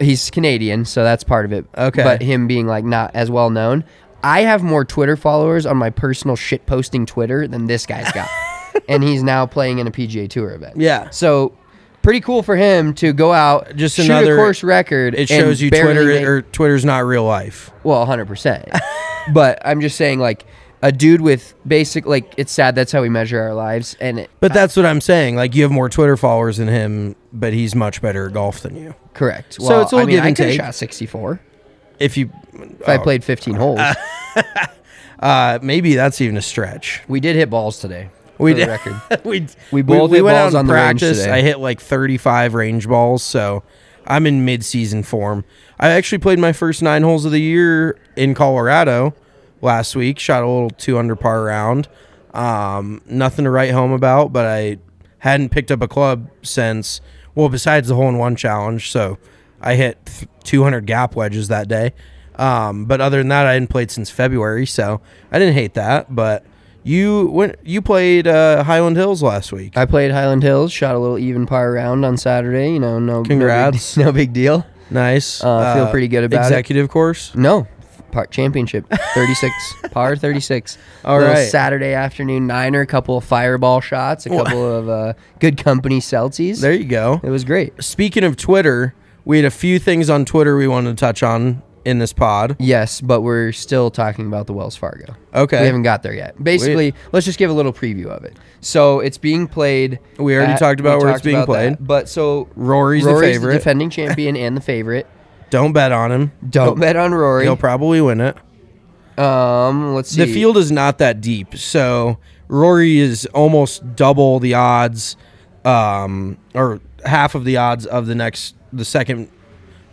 Speaker 2: he's Canadian, so that's part of it.
Speaker 3: Okay.
Speaker 2: But him being like not as well known, I have more Twitter followers on my personal shit posting Twitter than this guy's got, [laughs] and he's now playing in a PGA Tour event.
Speaker 3: Yeah.
Speaker 2: So. Pretty cool for him to go out,
Speaker 3: Just
Speaker 2: shoot
Speaker 3: another-
Speaker 2: a course record.
Speaker 3: It
Speaker 2: and
Speaker 3: shows you Twitter
Speaker 2: make-
Speaker 3: or Twitter's not real life.
Speaker 2: Well, 100%. [laughs] but I'm just saying, like, a dude with basic, like, it's sad that's how we measure our lives. And it,
Speaker 3: But that's what I'm saying. Like you have more Twitter followers than him, but he's much better at golf than you.
Speaker 2: correct.
Speaker 3: So
Speaker 2: Well,
Speaker 3: it's a little
Speaker 2: I mean,
Speaker 3: give
Speaker 2: I
Speaker 3: and
Speaker 2: have
Speaker 3: take.
Speaker 2: shot 64
Speaker 3: If you,
Speaker 2: if I played 15 holes. [laughs]
Speaker 3: uh, maybe that's even a stretch.
Speaker 2: we did hit balls today. [laughs]
Speaker 3: We did.
Speaker 2: record. [laughs]
Speaker 3: we
Speaker 2: We both
Speaker 3: we
Speaker 2: hit
Speaker 3: went
Speaker 2: balls
Speaker 3: out
Speaker 2: on
Speaker 3: and
Speaker 2: the range
Speaker 3: practice.
Speaker 2: today.
Speaker 3: I hit like 35 range balls, so I'm in mid-season form. I actually played my first nine holes of the year in Colorado last week. Shot a little two under par round. Um, nothing to write home about, but I hadn't picked up a club since. Well, besides the hole in one challenge, so I hit th- 200 gap wedges that day. Um, but other than that, I hadn't played since February, so I didn't hate that. But You went. You played uh, Highland Hills last week.
Speaker 2: I played Highland Hills, shot a little even par round on Saturday. You know, no
Speaker 3: Congrats.
Speaker 2: no big, [laughs] no big deal.
Speaker 3: nice.
Speaker 2: Uh, feel pretty good about it.
Speaker 3: executive course.
Speaker 2: No, par championship, thirty six [laughs] par thirty six.
Speaker 3: All right.
Speaker 2: Saturday afternoon niner, a couple of fireball shots, a couple of uh, good company Celtics.
Speaker 3: There you go.
Speaker 2: It was great.
Speaker 3: Speaking of Twitter, we had a few things on Twitter we wanted to touch on in this pod.
Speaker 2: Yes, but we're still talking about the Wells Fargo.
Speaker 3: Okay.
Speaker 2: We haven't got there yet. Basically, let's just give a little preview of it. So it's being played.
Speaker 3: We already
Speaker 2: at-
Speaker 3: talked about
Speaker 2: we
Speaker 3: where it's being played.
Speaker 2: that. But so
Speaker 3: Rory's, the favorite.
Speaker 2: defending champion and the favorite. [laughs]
Speaker 3: Don't bet on him.
Speaker 2: Don't
Speaker 3: He'll-
Speaker 2: bet on Rory.
Speaker 3: He'll probably win it.
Speaker 2: Um, let's see.
Speaker 3: The field is not that deep, so Rory is almost double the odds, um, or half of the odds of the next, the second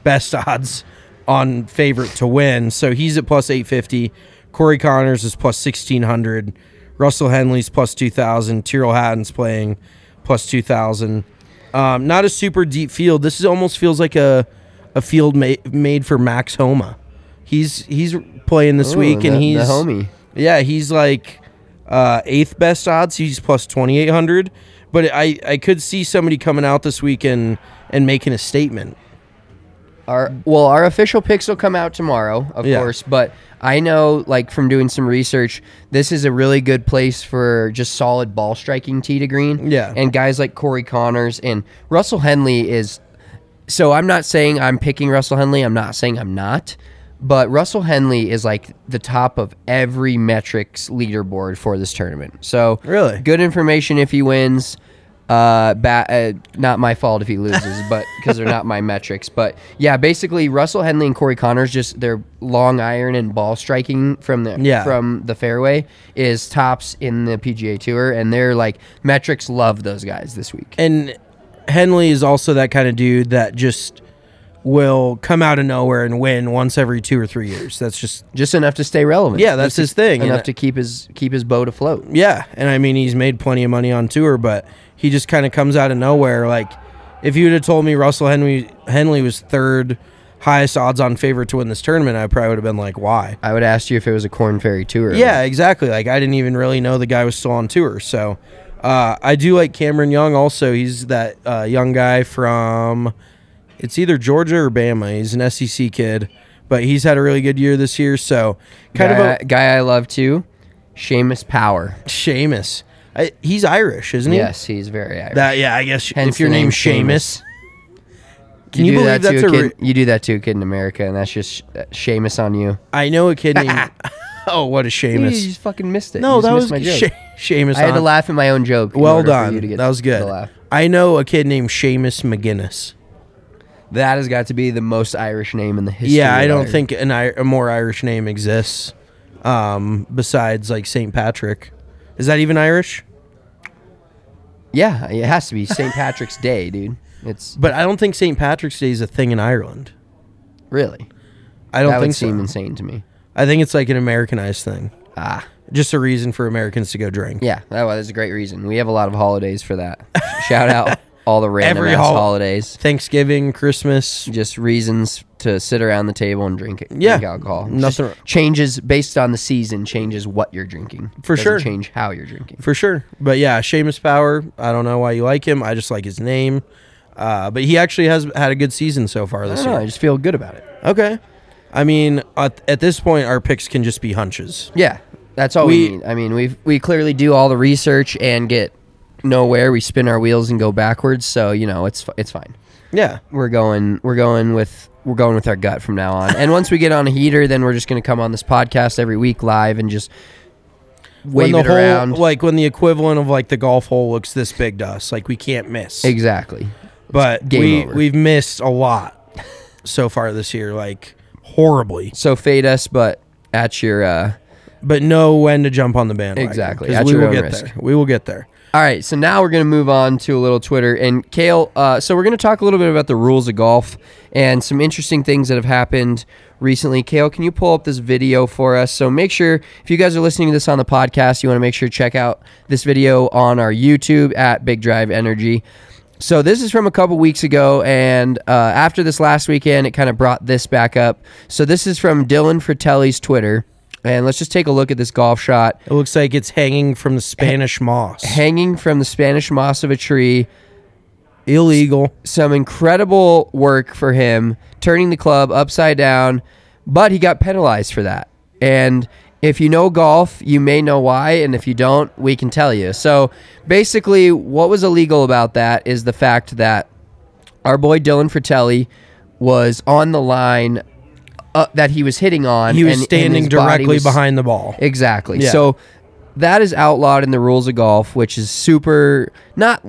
Speaker 3: best [laughs] odds on favorite to win. So he's at plus eight fifty. Corey Conners is plus sixteen hundred. Russell Henley's plus two thousand. Tyrrell Hatton's playing plus two thousand. Um, not a super deep field. This is almost feels like a a field ma- made for Max Homa. He's he's playing this
Speaker 2: Ooh,
Speaker 3: week, and
Speaker 2: the-
Speaker 3: he's
Speaker 2: the homie.
Speaker 3: yeah, he's like uh, eighth best odds. He's plus twenty eight hundred. But I, I could see somebody coming out this week and, and making a statement.
Speaker 2: Our well, our official picks will come out tomorrow, of
Speaker 3: Yeah.
Speaker 2: course. But I know, like from doing some research, this is a really good place for just solid ball striking tee to green.
Speaker 3: Yeah.
Speaker 2: and guys like Corey Conners and Russell Henley is. So I'm not saying I'm picking Russell Henley. I'm not saying I'm not. But Russell Henley is like the top of every metrics leaderboard for this tournament. So
Speaker 3: Really?
Speaker 2: good information if he wins. Uh, uh, not my fault if he loses, [laughs] but because they're not my metrics. But yeah, basically Russell Henley and Corey Conners just their long iron and ball striking from the
Speaker 3: Yeah.
Speaker 2: from the fairway is tops in the PGA Tour, and they're like metrics love those guys this week.
Speaker 3: And Henley is also that kind of dude that just will come out of nowhere and win once every two or three years. That's just
Speaker 2: Just enough to stay relevant.
Speaker 3: Yeah, that's his thing,
Speaker 2: Enough
Speaker 3: I-
Speaker 2: to keep his keep his boat afloat.
Speaker 3: yeah. And I mean, he's made plenty of money on tour, but he just kind of comes out of nowhere. Like if you would have told me Russell Henley Henley was third highest odds on favorite to win this tournament, I probably would have been like, why?
Speaker 2: I would ask you if it was a Korn Ferry Tour.
Speaker 3: Yeah, exactly. Like I didn't even really know the guy was still on tour. So uh, I do like Cameron Young. Also, he's that uh, young guy from it's either Georgia or Bama. He's an SEC kid, but he's had a really good year this year. So kind
Speaker 2: guy,
Speaker 3: of a
Speaker 2: guy I love too, Seamus Power.
Speaker 3: Seamus. I, he's Irish, isn't he?
Speaker 2: Yes, he's very Irish.
Speaker 3: That yeah, I guess
Speaker 2: Hence
Speaker 3: if your
Speaker 2: the name
Speaker 3: name's Seamus, can you,
Speaker 2: do
Speaker 3: believe
Speaker 2: that
Speaker 3: that's a?
Speaker 2: a
Speaker 3: Re-
Speaker 2: you do that to a kid in America, and that's just uh, Seamus on you.
Speaker 3: I know a kid named. [laughs] [laughs] oh, what a
Speaker 2: You
Speaker 3: Seamus!
Speaker 2: just fucking missed it.
Speaker 3: No, that was
Speaker 2: my joke.
Speaker 3: She- [laughs] Seamus.
Speaker 2: I had to laugh at my own joke.
Speaker 3: Well done.
Speaker 2: you
Speaker 3: That was good. I know a kid named Seamus McGinnis.
Speaker 2: That has got to be the most Irish name in the history.
Speaker 3: Yeah, I don't think an I- a more Irish name exists um, besides like St. Patrick. Is that even Irish?
Speaker 2: Yeah, it has to be St. Patrick's Day, dude. It's
Speaker 3: But I don't think St. Patrick's Day is a thing in Ireland.
Speaker 2: really.
Speaker 3: I don't
Speaker 2: that
Speaker 3: think
Speaker 2: would seem insane to me.
Speaker 3: I think it's like an Americanized thing.
Speaker 2: Ah,
Speaker 3: Just a reason for Americans to go drink.
Speaker 2: yeah, that was a great reason. We have a lot of holidays for that. Shout out [laughs] all the random
Speaker 3: Every
Speaker 2: ass
Speaker 3: hol-
Speaker 2: holidays.
Speaker 3: Thanksgiving, Christmas.
Speaker 2: Just reasons to sit around the table and drink it.
Speaker 3: Yeah,
Speaker 2: drink alcohol.
Speaker 3: nothing-
Speaker 2: Just changes based on the season. Changes what you're drinking.
Speaker 3: For
Speaker 2: Doesn't
Speaker 3: sure.
Speaker 2: Change how you're drinking.
Speaker 3: For sure. But yeah, Seamus Power, I don't know why you like him. I just like his name. Uh, but he actually has had a good season so far
Speaker 2: I
Speaker 3: this
Speaker 2: don't know.
Speaker 3: year.
Speaker 2: I just feel good about it.
Speaker 3: Okay. I mean, at, at this point, our picks can just be hunches.
Speaker 2: Yeah, that's all we,
Speaker 3: We-
Speaker 2: need. I mean, we we clearly do all the research and get nowhere. We spin our wheels and go backwards. So you know, it's it's fine.
Speaker 3: Yeah.
Speaker 2: We're going we're going with we're going with our gut from now on. and once we get on a heater, then we're just going to come on this podcast every week live and just
Speaker 3: when
Speaker 2: wave
Speaker 3: the
Speaker 2: it
Speaker 3: hole,
Speaker 2: around.
Speaker 3: like when the equivalent of like the golf hole looks this big to us, like we can't miss.
Speaker 2: exactly.
Speaker 3: But we
Speaker 2: over.
Speaker 3: we've missed a lot so far this year, like horribly.
Speaker 2: So fade us, but at your. uh
Speaker 3: But know when to jump on the bandwagon.
Speaker 2: Exactly. at
Speaker 3: we
Speaker 2: your
Speaker 3: will
Speaker 2: own
Speaker 3: get
Speaker 2: risk.
Speaker 3: there. We will get there.
Speaker 2: All right, so now we're going to move on to a little Twitter. And Kale, uh, so we're going to talk a little bit about the rules of golf and some interesting things that have happened recently. Kale, can you pull up this video for us? So make sure, if you guys are listening to this on the podcast, you want to make sure to check out this video on our YouTube at Big Drive Energy. So this is from a couple weeks ago, and uh, after this last weekend, it kind of brought this back up. So this is from Dylan Frittelli's Twitter. And let's just take a look at this golf shot.
Speaker 3: It looks like it's hanging from the Spanish moss.
Speaker 2: Hanging from the Spanish moss of a tree.
Speaker 3: Illegal.
Speaker 2: Some incredible work for him, turning the club upside down, but he got penalized for that. And if you know golf, you may know why, and if you don't, we can tell you. So basically, what was illegal about that is the fact that our boy Dylan Frittelli was on the line uh, that he was hitting on.
Speaker 3: He was
Speaker 2: and- and
Speaker 3: standing
Speaker 2: body
Speaker 3: directly
Speaker 2: was-
Speaker 3: behind the ball.
Speaker 2: Exactly.
Speaker 3: Yeah.
Speaker 2: So that is outlawed in the rules of golf, which is super not.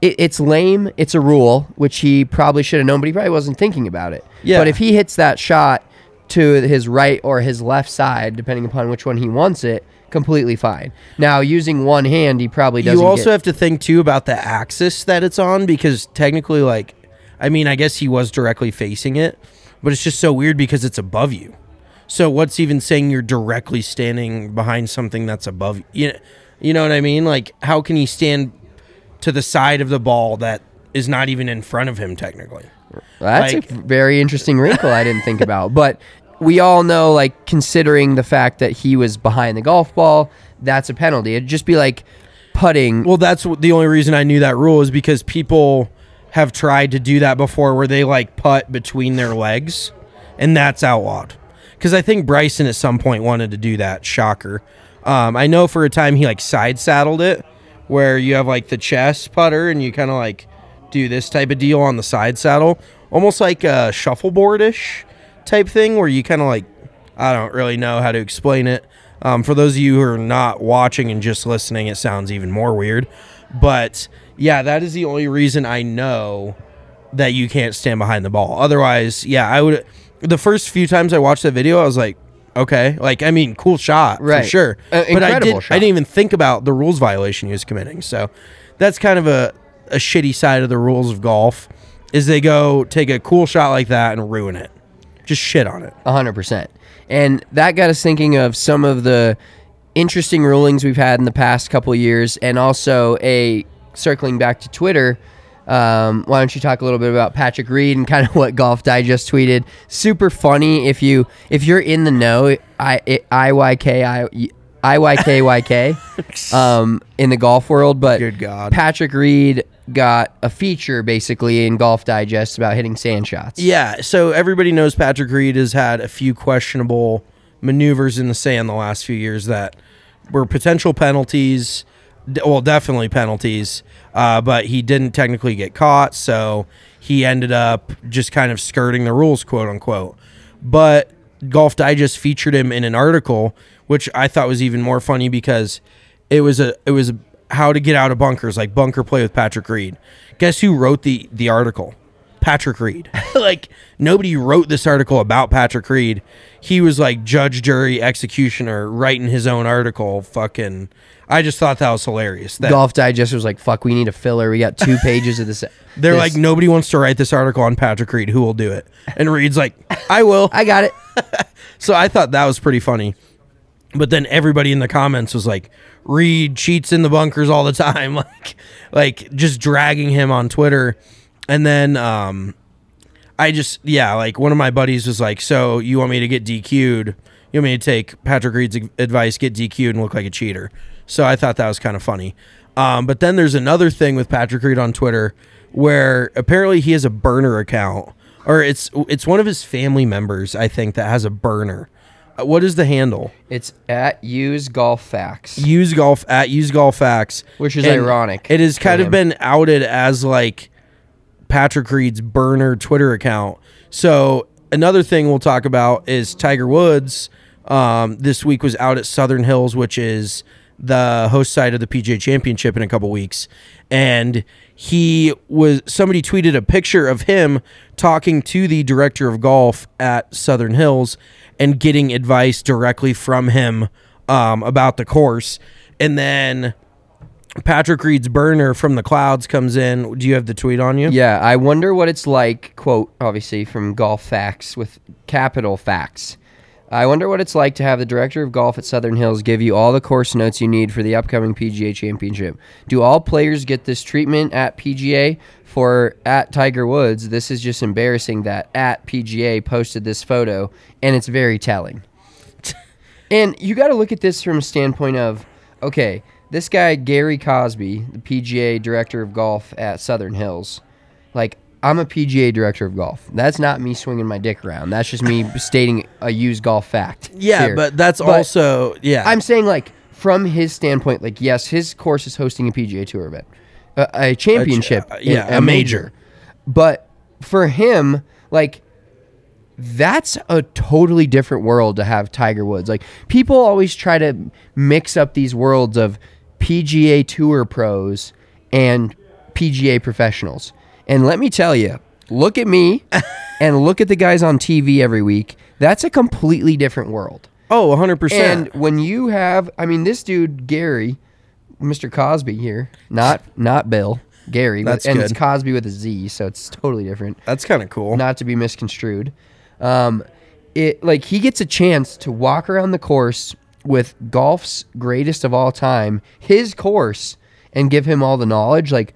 Speaker 2: It, it's lame. It's a rule, which he probably should have known, but he probably wasn't thinking about it.
Speaker 3: Yeah.
Speaker 2: But if he hits that shot to his right or his left side, depending upon which one he wants it, completely fine. Now, using one hand, he probably doesn't.
Speaker 3: You also
Speaker 2: get-
Speaker 3: have to think too about the axis that it's on because technically, like, I mean, I guess he was directly facing it, but it's just so weird because it's above you. So what's even saying you're directly standing behind something that's above you? You know, you know what I mean? Like, how can he stand to the side of the ball that is not even in front of him technically?
Speaker 2: That's
Speaker 3: Like-
Speaker 2: a very interesting wrinkle I didn't think about. But we all know, like, considering the fact that he was behind the golf ball, that's a penalty. It'd just be like putting.
Speaker 3: Well, that's the only reason I knew that rule is because people have tried to do that before where they like putt between their legs, and that's outlawed. Because I think Bryson at some point wanted to do that. Shocker. Um, I know for a time he like side saddled it, where you have like the chest putter and you kind of like do this type of deal on the side saddle, almost like a shuffleboard ish type thing, where you kind of like I don't really know how to explain it. Um, for those of you who are not watching and just listening, it sounds even more weird. But yeah, that is the only reason I know that you can't stand behind the ball. Otherwise, yeah, I would. The first few times I watched that video, I was like, okay, like I mean, cool shot
Speaker 2: Right.
Speaker 3: for sure.
Speaker 2: Uh,
Speaker 3: but I
Speaker 2: incredible
Speaker 3: did,
Speaker 2: shot.
Speaker 3: I didn't even think about the rules violation he was committing. So that's kind of a a shitty side of the rules of golf is they go take a cool shot like that and ruin it, just shit on it.
Speaker 2: hundred percent. And that got us thinking of some of the interesting rulings we've had in the past couple of years, and also a circling back to Twitter. Um, why don't you talk a little bit about Patrick Reed and [laughs] kind of what Golf Digest tweeted? Super funny if you if you're in the know. I it, I Y K I. I Y K Y K, [laughs] um, in the golf world, but
Speaker 3: Good God.
Speaker 2: Patrick Reed got a feature basically in Golf Digest about hitting sand shots.
Speaker 3: Yeah, so everybody knows Patrick Reed has had a few questionable maneuvers in the sand the last few years that were potential penalties. Well, definitely penalties, uh, but he didn't technically get caught, so he ended up just kind of skirting the rules, quote unquote. But Golf Digest featured him in an article, which I thought was even more funny because it was a it was how to get out of bunkers, like bunker play with Patrick Reed. Guess who wrote the the article? Patrick Reed. [laughs] like nobody wrote this article about Patrick Reed. He was like judge, jury, executioner, writing his own article. Fucking, I just thought that was hilarious. That
Speaker 2: Golf Digest was like, "Fuck, we need a filler. We got two pages of this." [laughs]
Speaker 3: they're
Speaker 2: this-
Speaker 3: like, nobody wants to write this article on Patrick Reed. Who will do it? And Reed's like, I will.
Speaker 2: "I got it." [laughs]
Speaker 3: So I thought that was pretty funny. But then everybody in the comments was like, Reed cheats in the bunkers all the time, like like just dragging him on Twitter. And then um I just yeah, like one of my buddies was like, So you want me to get DQ'd? You want me to take Patrick Reed's advice, get DQ'd and look like a cheater. So I thought that was kind of funny. Um, but then there's another thing with Patrick Reed on Twitter where apparently he has a burner account. Or it's it's one of his family members, I think, that has a burner. Uh, What is the handle?
Speaker 2: It's at use golf facts.
Speaker 3: use golf at use golf facts
Speaker 2: Which is
Speaker 3: And
Speaker 2: ironic
Speaker 3: it has kind of
Speaker 2: him.
Speaker 3: been outed as like patrick reed's burner twitter account. So another thing we'll talk about is tiger woods um, this week was out at southern hills which is the host site of the pga championship in a couple weeks. And he was somebody tweeted a picture of him talking to the director of golf at southern hills and getting advice directly from him um, about the course. And then Patrick Reed's burner from the clouds comes in. Do you have the tweet on you?
Speaker 2: Yeah, I wonder what it's like. Quote, obviously from Golf Facts with capital facts. I wonder what it's like to have the director of golf at Southern Hills give you all the course notes you need for the upcoming PGA Championship. Do all players get this treatment at PGA? For at Tiger Woods, this is just embarrassing that at PGA posted this photo, and it's very telling. [laughs] And you got to look at this from a standpoint of, okay, this guy Gary Cosby, the PGA director of golf at Southern Hills, like I'm a PGA director of golf. That's not me swinging my dick around. That's just me [laughs] stating a used golf fact.
Speaker 3: Yeah,
Speaker 2: here.
Speaker 3: but that's
Speaker 2: But
Speaker 3: also yeah.
Speaker 2: I'm saying like from his standpoint, like yes, his course is hosting a PGA Tour event, a, a championship,
Speaker 3: uh, yeah,
Speaker 2: a,
Speaker 3: a
Speaker 2: major.
Speaker 3: major.
Speaker 2: But for him, like that's a totally different world to have Tiger Woods. Like people always try to mix up these worlds of PGA Tour pros and PGA professionals. And let me tell you, look at me [laughs] and look at the guys on TV every week. That's a completely different world.
Speaker 3: oh, 100 percent.
Speaker 2: And when you have, I mean, this dude Gary, Mr. Cosby here, not not Bill, Gary,
Speaker 3: That's
Speaker 2: and it's. Cosby with a Z, so it's totally different.
Speaker 3: That's kind of cool.
Speaker 2: Not to be misconstrued. Um, it like he gets a chance to walk around the course with golf's greatest of all time, his course, and give him all the knowledge. Like,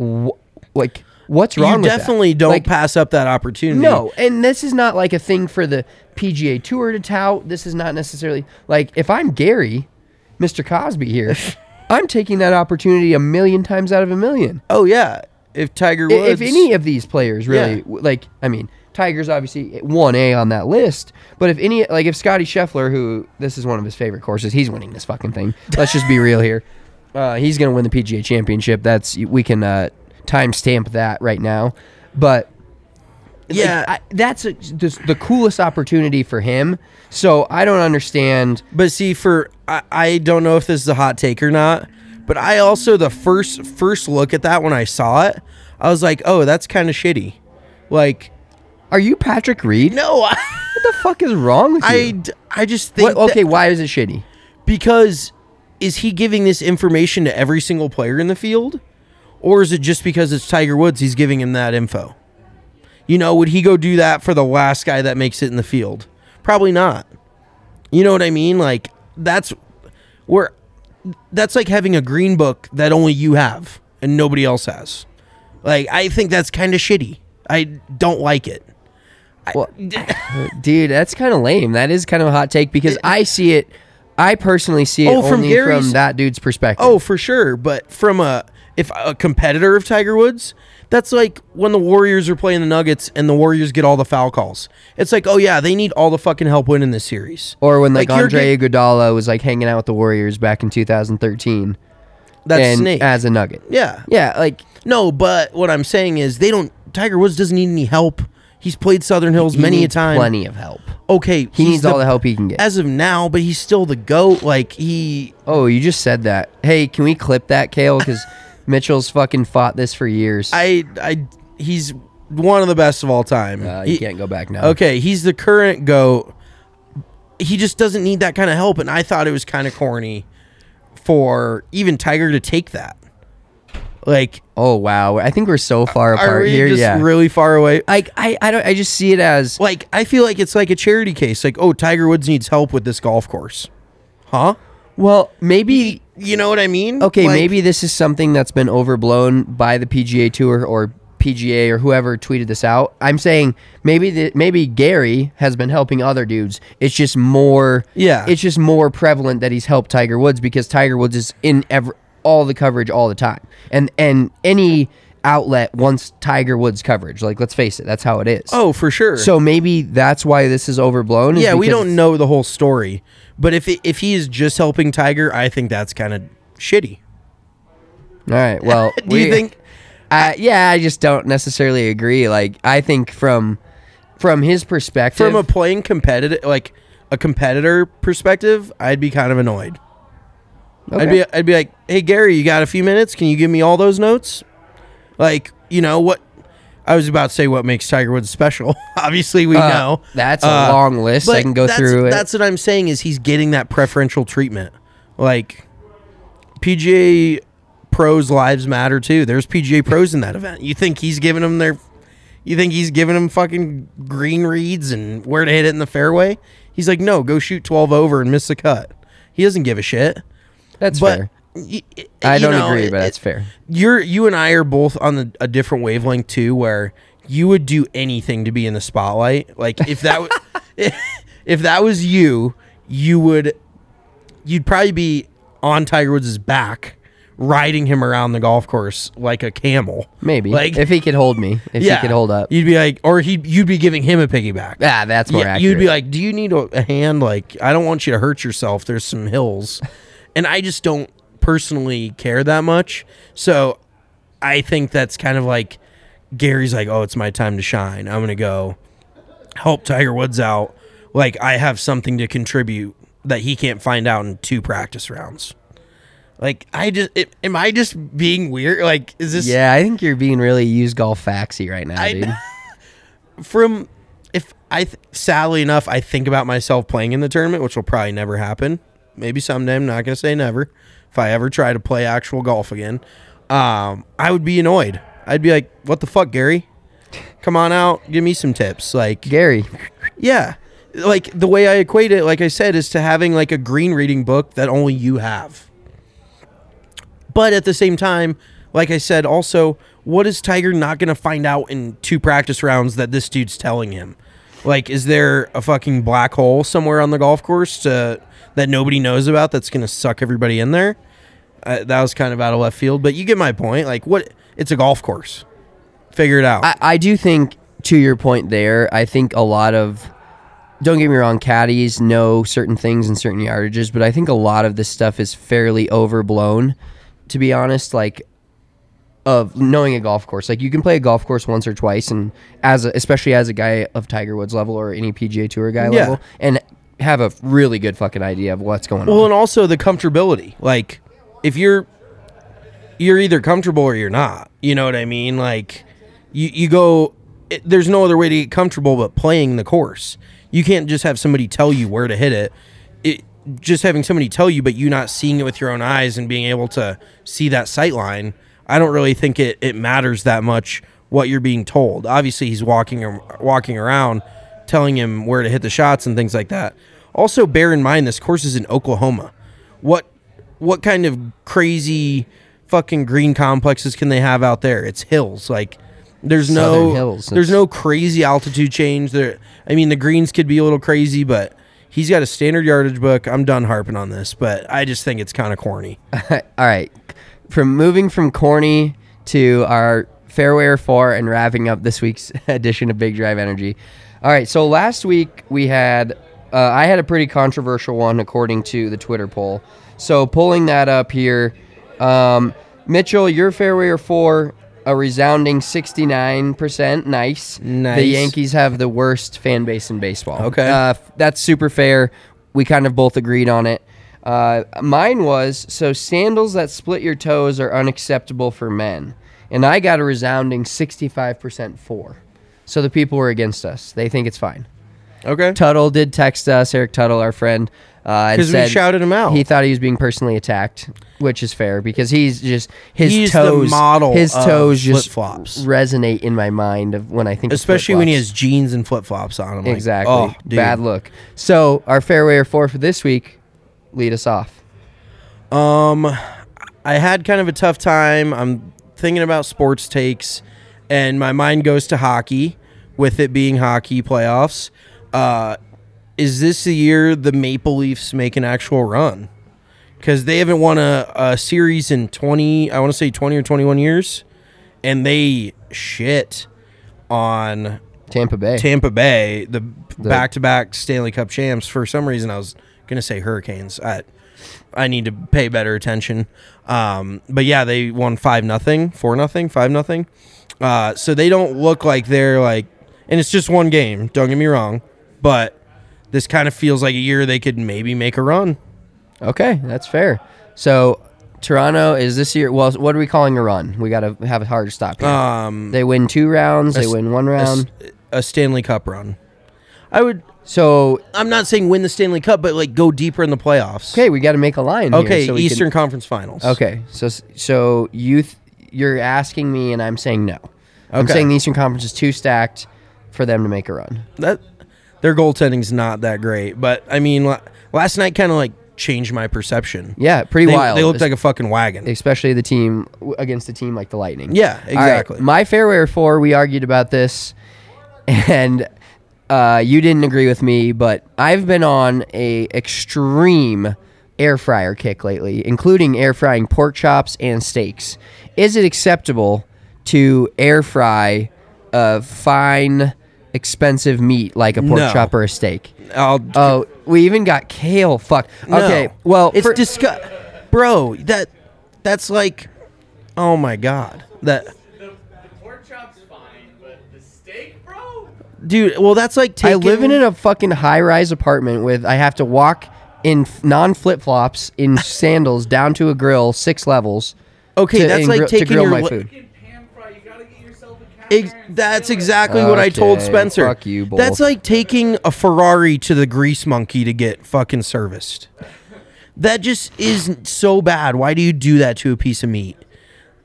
Speaker 2: wh- like what's wrong?
Speaker 3: you
Speaker 2: with that?
Speaker 3: definitely don't
Speaker 2: Like,
Speaker 3: pass up that opportunity.
Speaker 2: no, and this is not like a thing for the PGA Tour to tout. This is not necessarily like if I'm Gary, Mr. Cosby here, [laughs] I'm taking that opportunity a million times out of a million.
Speaker 3: Oh yeah. If Tiger Woods,
Speaker 2: If any of these players really
Speaker 3: Yeah.
Speaker 2: like, I mean, Tiger's obviously one A on that list, but if any like if Scotty Scheffler, who this is one of his favorite courses, he's winning this fucking thing. Let's just be real here. [laughs] Uh, he's gonna win the PGA Championship. That's we can uh, timestamp that right now, but like,
Speaker 3: Yeah.
Speaker 2: I, that's a, just the coolest opportunity for him. So I don't understand.
Speaker 3: But see, for I, I don't know if this is a hot take or not, but I also the first first look at that when I saw it, I was like, oh, that's kind of shitty. Like,
Speaker 2: Are you Patrick Reed?
Speaker 3: no, [laughs] I
Speaker 2: What the fuck is wrong with
Speaker 3: I,
Speaker 2: you?
Speaker 3: d- I just think
Speaker 2: What, okay,
Speaker 3: that-
Speaker 2: why is it shitty?
Speaker 3: because is he giving this information to every single player in the field, or is it just because it's Tiger Woods he's giving him that info? You know, would he go do that for the last guy that makes it in the field? Probably not. You know what I mean? Like that's where that's like having a green book that only you have and nobody else has. Like I think that's kind of shitty. I don't like it.
Speaker 2: Well, [laughs] dude, that's kind of lame. That is kind of a hot take because I see it. I personally see it
Speaker 3: Oh, from
Speaker 2: only
Speaker 3: Gary's-
Speaker 2: from that dude's perspective.
Speaker 3: Oh, for sure. But from a if a competitor of Tiger Woods, that's like when the Warriors are playing the Nuggets and the Warriors get all the foul calls. It's like, oh yeah, they need all the fucking help winning this series.
Speaker 2: or when like,
Speaker 3: like, you're
Speaker 2: Andre Iguodala was like hanging out with the Warriors back in 2013
Speaker 3: That's
Speaker 2: and
Speaker 3: snake.
Speaker 2: as a Nugget.
Speaker 3: yeah.
Speaker 2: Yeah, like
Speaker 3: No, but what I'm saying is they don't. Tiger Woods doesn't need any help. He's played Southern Hills
Speaker 2: he
Speaker 3: many a time.
Speaker 2: Plenty of help.
Speaker 3: Okay,
Speaker 2: He needs all the help he can get.
Speaker 3: as of now, but he's still the goat. Like he,
Speaker 2: oh, you just said that. Hey, can we clip that, Kale? Because [laughs] Mitchell's fucking fought this for years.
Speaker 3: I, I, he's one of the best of all time.
Speaker 2: uh, you
Speaker 3: He-
Speaker 2: can't go back now.
Speaker 3: Okay, he's the current goat. He just doesn't need that kind of help, and I thought it was kind of corny for even Tiger to take that. Like,
Speaker 2: Oh wow, I think we're so far
Speaker 3: are
Speaker 2: apart
Speaker 3: we
Speaker 2: here.
Speaker 3: just
Speaker 2: yeah.
Speaker 3: really far away?
Speaker 2: like I, I don't. I just see it as
Speaker 3: Like, I feel like it's like a charity case. Like, oh, Tiger Woods needs help with this golf course, huh?
Speaker 2: well, maybe
Speaker 3: You know what I mean?
Speaker 2: Okay,
Speaker 3: Like,
Speaker 2: maybe this is something that's been overblown by the PGA Tour or PGA or whoever tweeted this out. I'm saying maybe the, maybe Gary has been helping other dudes. It's just more
Speaker 3: Yeah.
Speaker 2: It's just more prevalent that he's helped Tiger Woods because Tiger Woods is in ever all the coverage all the time. And and any outlet wants Tiger Woods coverage. Like let's face it, that's how it is.
Speaker 3: Oh, for sure.
Speaker 2: So maybe that's why this is overblown. is
Speaker 3: yeah, we don't know the whole story, but if it, if he is just helping Tiger, I think that's kind of shitty.
Speaker 2: All right. [laughs] Well,
Speaker 3: Do you think?
Speaker 2: Uh, yeah, I just don't necessarily agree. Like, I think from from his perspective,
Speaker 3: From a playing competitive, like a competitor perspective, I'd be kind of annoyed. I'd be I'd be like, "Hey Gary, you got a few minutes? Can you give me all those notes?" Like, you know what? I was about to say what makes Tiger Woods special. [laughs] Obviously, we
Speaker 2: Uh,
Speaker 3: know
Speaker 2: that's a
Speaker 3: Uh,
Speaker 2: long list. I can go through it.
Speaker 3: That's what I'm saying is he's getting that preferential treatment. Like PGA pros lives matter too. There's PGA pros in that event. You think he's giving them their you think he's giving them fucking green reads and where to hit it in the fairway? He's like, "No, go shoot 12 over and miss the cut." He doesn't give a shit.
Speaker 2: That's
Speaker 3: But
Speaker 2: fair.
Speaker 3: y- y-
Speaker 2: I don't
Speaker 3: know,
Speaker 2: agree,
Speaker 3: it-
Speaker 2: but that's fair.
Speaker 3: you're you and I are both on the, a different wavelength too, where you would do anything to be in the spotlight. Like if that w- [laughs] if that was you, you would you'd probably be on Tiger Woods' back, riding him around the golf course like a camel.
Speaker 2: Maybe
Speaker 3: Like
Speaker 2: if he could hold me, if he could hold up.
Speaker 3: You'd be like, or he you'd be giving him a piggyback.
Speaker 2: Ah, that's more
Speaker 3: Yeah,
Speaker 2: accurate.
Speaker 3: you'd be like, "Do you need a, a hand? Like, I don't want you to hurt yourself. There's some hills, and I just don't personally care that much. So, I think that's kind of like Gary's like, "Oh, it's my time to shine. I'm gonna go help Tiger Woods out. Like, I have something to contribute that he can't find out in two practice rounds." Like, I just it, am I just being weird? Like, is this
Speaker 2: yeah, I think you're being really used golf faxy right now,
Speaker 3: I-
Speaker 2: dude. [laughs]
Speaker 3: from if I th- sadly enough I think about myself playing in the tournament, which will probably never happen. Maybe someday. I'm not gonna say never. If I ever try to play actual golf again, um, I would be annoyed. I'd be like, "What the fuck, Gary? Come on out, give me some tips." Like,
Speaker 2: Gary,
Speaker 3: yeah, like the way I equate it, like I said, is to having like a green reading book that only you have. But at the same time, like I said, also, what is Tiger not going to find out in two practice rounds that this dude's telling him? Like, is there a fucking black hole somewhere on the golf course to, that nobody knows about that's going to suck everybody in there? Uh, that was kind of out of left field, but you get my point. Like, what? It's a golf course. Figure it out.
Speaker 2: I, I do think to your point there, I think a lot of don't get me wrong, caddies know certain things and certain yardages, but I think a lot of this stuff is fairly overblown, to be honest. Like of knowing a golf course. Like you can play a golf course once or twice and as a, especially as a guy of Tiger Woods level or any PGA tour guy
Speaker 3: Yeah.
Speaker 2: level and have a really good fucking idea of what's going on.
Speaker 3: Well, and also the comfortability. Like, if you're you're either comfortable or you're not. You know what I mean? Like, you you go. It, there's no other way to get comfortable but playing the course. You can't just have somebody tell you where to hit it. It just having somebody tell you, but you not seeing it with your own eyes and being able to see that sight line. I don't really think it, it matters that much what you're being told. Obviously, he's walking walking around telling him where to hit the shots and things like that. Also, bear in mind this course is in Oklahoma. What what kind of crazy fucking green complexes can they have out there? It's hills. Like there's no
Speaker 2: hills.
Speaker 3: there's no crazy altitude change there. I mean, the greens could be a little crazy, but he's got a standard yardage book. I'm done harping on this, but I just think it's kind of corny. [laughs]
Speaker 2: All right. From moving from corny to our fairway fore and wrapping up this week's [laughs] edition of Big Drive Energy. All right. So last week we had, uh, I had a pretty controversial one according to the Twitter poll. So pulling that up here, um, Mitchell, your fairway fore, a resounding 69%. Nice.
Speaker 3: Nice.
Speaker 2: The Yankees have the worst fan base in baseball.
Speaker 3: Okay.
Speaker 2: Uh, that's super fair. We kind of both agreed on it. Uh, mine was so sandals that split your toes are unacceptable for men, and I got a resounding sixty-five percent for. So the people were against us. They think it's fine.
Speaker 3: Okay.
Speaker 2: Tuttle did text us, Eric Tuttle, our friend, uh,
Speaker 3: we
Speaker 2: said
Speaker 3: shouted him out.
Speaker 2: He thought he was being personally attacked, which is fair because he's just his
Speaker 3: He's
Speaker 2: toes.
Speaker 3: model
Speaker 2: his toes just
Speaker 3: flip-flops.
Speaker 2: resonate in my mind of when I think, of
Speaker 3: Especially when he has jeans and flip flops on. I'm like,
Speaker 2: Exactly.
Speaker 3: oh.
Speaker 2: Bad look. So our fairway or fore for this week, lead us off.
Speaker 3: Um, I had kind of a tough time. I'm thinking about sports takes, and my mind goes to hockey, with it being hockey playoffs. Uh, is this the year the Maple Leafs make an actual run? Because they haven't won a, a series in 20, I want to say 20 or 21 years, and they shit on
Speaker 2: Tampa Bay.
Speaker 3: Tampa Bay, the back to back Stanley Cup champs. For some reason, I was gonna say Hurricanes. I I need to pay better attention. Um, but yeah, they won five nothing, four nothing, five nothing. Uh, so they don't look like they're like, and it's just one game. Don't get me wrong, but this kind of feels like a year they could maybe make a run.
Speaker 2: okay, that's fair. So Toronto is this year. Well, what are we calling a run? We got to have a hard stop here.
Speaker 3: Um,
Speaker 2: they win two rounds. They win one
Speaker 3: a,
Speaker 2: round.
Speaker 3: a Stanley Cup run. I would.
Speaker 2: So
Speaker 3: I'm not saying win the Stanley Cup, but like go deeper in the playoffs.
Speaker 2: okay, we got to make a line.
Speaker 3: Okay,
Speaker 2: so we can-
Speaker 3: Eastern Conference Finals.
Speaker 2: Okay, so so you th- you're asking me, and I'm saying no. I'm saying the Eastern Conference is too stacked for them to make a run.
Speaker 3: that their goaltending's not that great. But I mean, la- last night kind of like changed my perception.
Speaker 2: Yeah, pretty
Speaker 3: they,
Speaker 2: wild.
Speaker 3: They looked like a fucking wagon.
Speaker 2: especially the team against a team like the Lightning.
Speaker 3: Yeah,
Speaker 2: All right,
Speaker 3: exactly.
Speaker 2: my fairway or fore, we argued about this, [laughs] and uh, you didn't agree with me, but I've been on a extreme air fryer kick lately, including air frying pork chops and steaks. Is it acceptable to air fry a fine, expensive meat like a pork
Speaker 3: No.
Speaker 2: chop or a steak?
Speaker 3: I'll
Speaker 2: Oh, we even got kale. Fuck.
Speaker 3: No.
Speaker 2: Okay. Well,
Speaker 3: it's
Speaker 2: for-
Speaker 3: disgust, bro. That that's like, oh my god, that
Speaker 4: The, the pork chop's fine, but the steak, bro?
Speaker 3: dude. Well, that's like
Speaker 2: I
Speaker 3: taking.
Speaker 2: live in a fucking high rise apartment with I have to walk in non flip flops in [laughs] sandals down to a grill six levels.
Speaker 3: Okay,
Speaker 2: to-
Speaker 3: that's
Speaker 2: and
Speaker 3: like
Speaker 2: grill- to
Speaker 3: taking
Speaker 2: grill
Speaker 3: your
Speaker 2: my
Speaker 3: li-
Speaker 2: food.
Speaker 4: Fucking pan fry, you gotta get yourself a counter
Speaker 3: Ex- that's exactly what I told
Speaker 2: Okay,
Speaker 3: Spencer.
Speaker 2: fuck you both.
Speaker 3: That's like taking a Ferrari to the grease monkey to get fucking serviced. That just is so bad. Why do you do that to a piece of meat?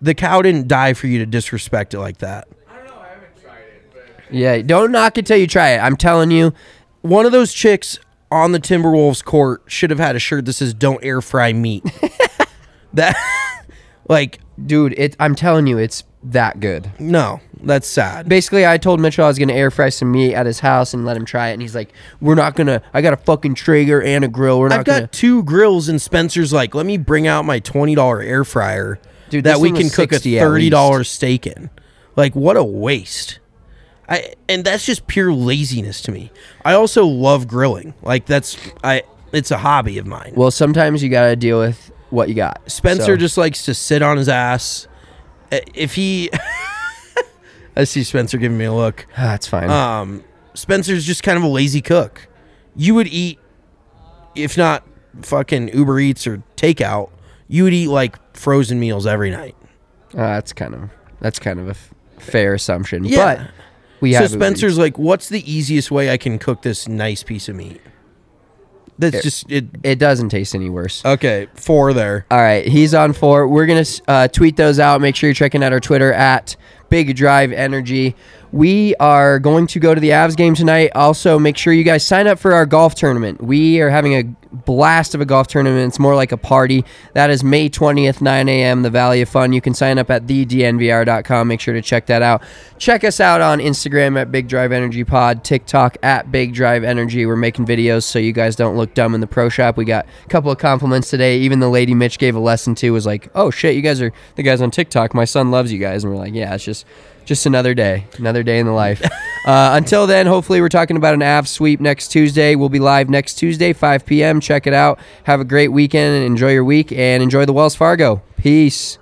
Speaker 3: The cow didn't die for you to disrespect it like that.
Speaker 4: I don't know, I haven't tried it, but
Speaker 2: Yeah, don't knock it till you try it. I'm telling you.
Speaker 3: One of those chicks on the Timberwolves court should have had a shirt that says "Don't air fry meat." [laughs] that, [laughs] like,
Speaker 2: Dude, it I'm telling you, it's that good.
Speaker 3: no, that's sad.
Speaker 2: Basically, I told Mitchell I was gonna air fry some meat at his house and let him try it, and he's like, "We're not gonna. I got a fucking Traeger and a grill. We're not
Speaker 3: I've got
Speaker 2: gonna."
Speaker 3: two grills, and Spencer's like, "Let me bring out my twenty dollar air fryer,
Speaker 2: Dude,
Speaker 3: that
Speaker 2: this
Speaker 3: we can
Speaker 2: was
Speaker 3: cook a
Speaker 2: 60 at
Speaker 3: thirty dollar steak in." Like, what a waste! I and that's just pure laziness to me. I also love grilling. Like, that's I. It's a hobby of mine.
Speaker 2: Well, sometimes you gotta deal with what you got.
Speaker 3: Spencer
Speaker 2: So-
Speaker 3: just likes to sit on his ass. Uh, If he, [laughs] I see Spencer giving me a look.
Speaker 2: Ah, that's fine.
Speaker 3: Um, Spencer's just kind of a lazy cook. You would eat, if not fucking Uber Eats or takeout, you would eat like frozen meals every night.
Speaker 2: Uh, that's kind of that's kind of a f- fair assumption.
Speaker 3: Yeah.
Speaker 2: But we
Speaker 3: so
Speaker 2: have
Speaker 3: Spencer's like, what's the easiest way I can cook this nice piece of meat? That's
Speaker 2: It-
Speaker 3: just it.
Speaker 2: it doesn't taste any worse.
Speaker 3: Okay, four there.
Speaker 2: All right, he's on four. We're gonna uh, tweet those out. Make sure you're checking out our Twitter at Big Drive Energy. We are going to go to the Avs game tonight. Also, make sure you guys sign up for our golf tournament. We are having a blast of a golf tournament. It's more like a party. That is May 20th, 9 a.m. The Valley of Fun. You can sign up at thednvr.com. Make sure to check that out. Check us out on Instagram at Big Drive Energy Pod, TikTok at Big Drive Energy. We're making videos so you guys don't look dumb in the pro shop. We got a couple of compliments today. Even the lady Mitch gave a lesson to was like, "Oh shit, you guys are the guys on TikTok. My son loves you guys." And we're like, "Yeah, it's just just another day, another day in the life." [laughs] uh, until then, hopefully we're talking about an Av sweep next Tuesday. We'll be live next Tuesday, 5 p.m. Check it out. Have a great weekend and enjoy your week and enjoy the Wells Fargo. Peace.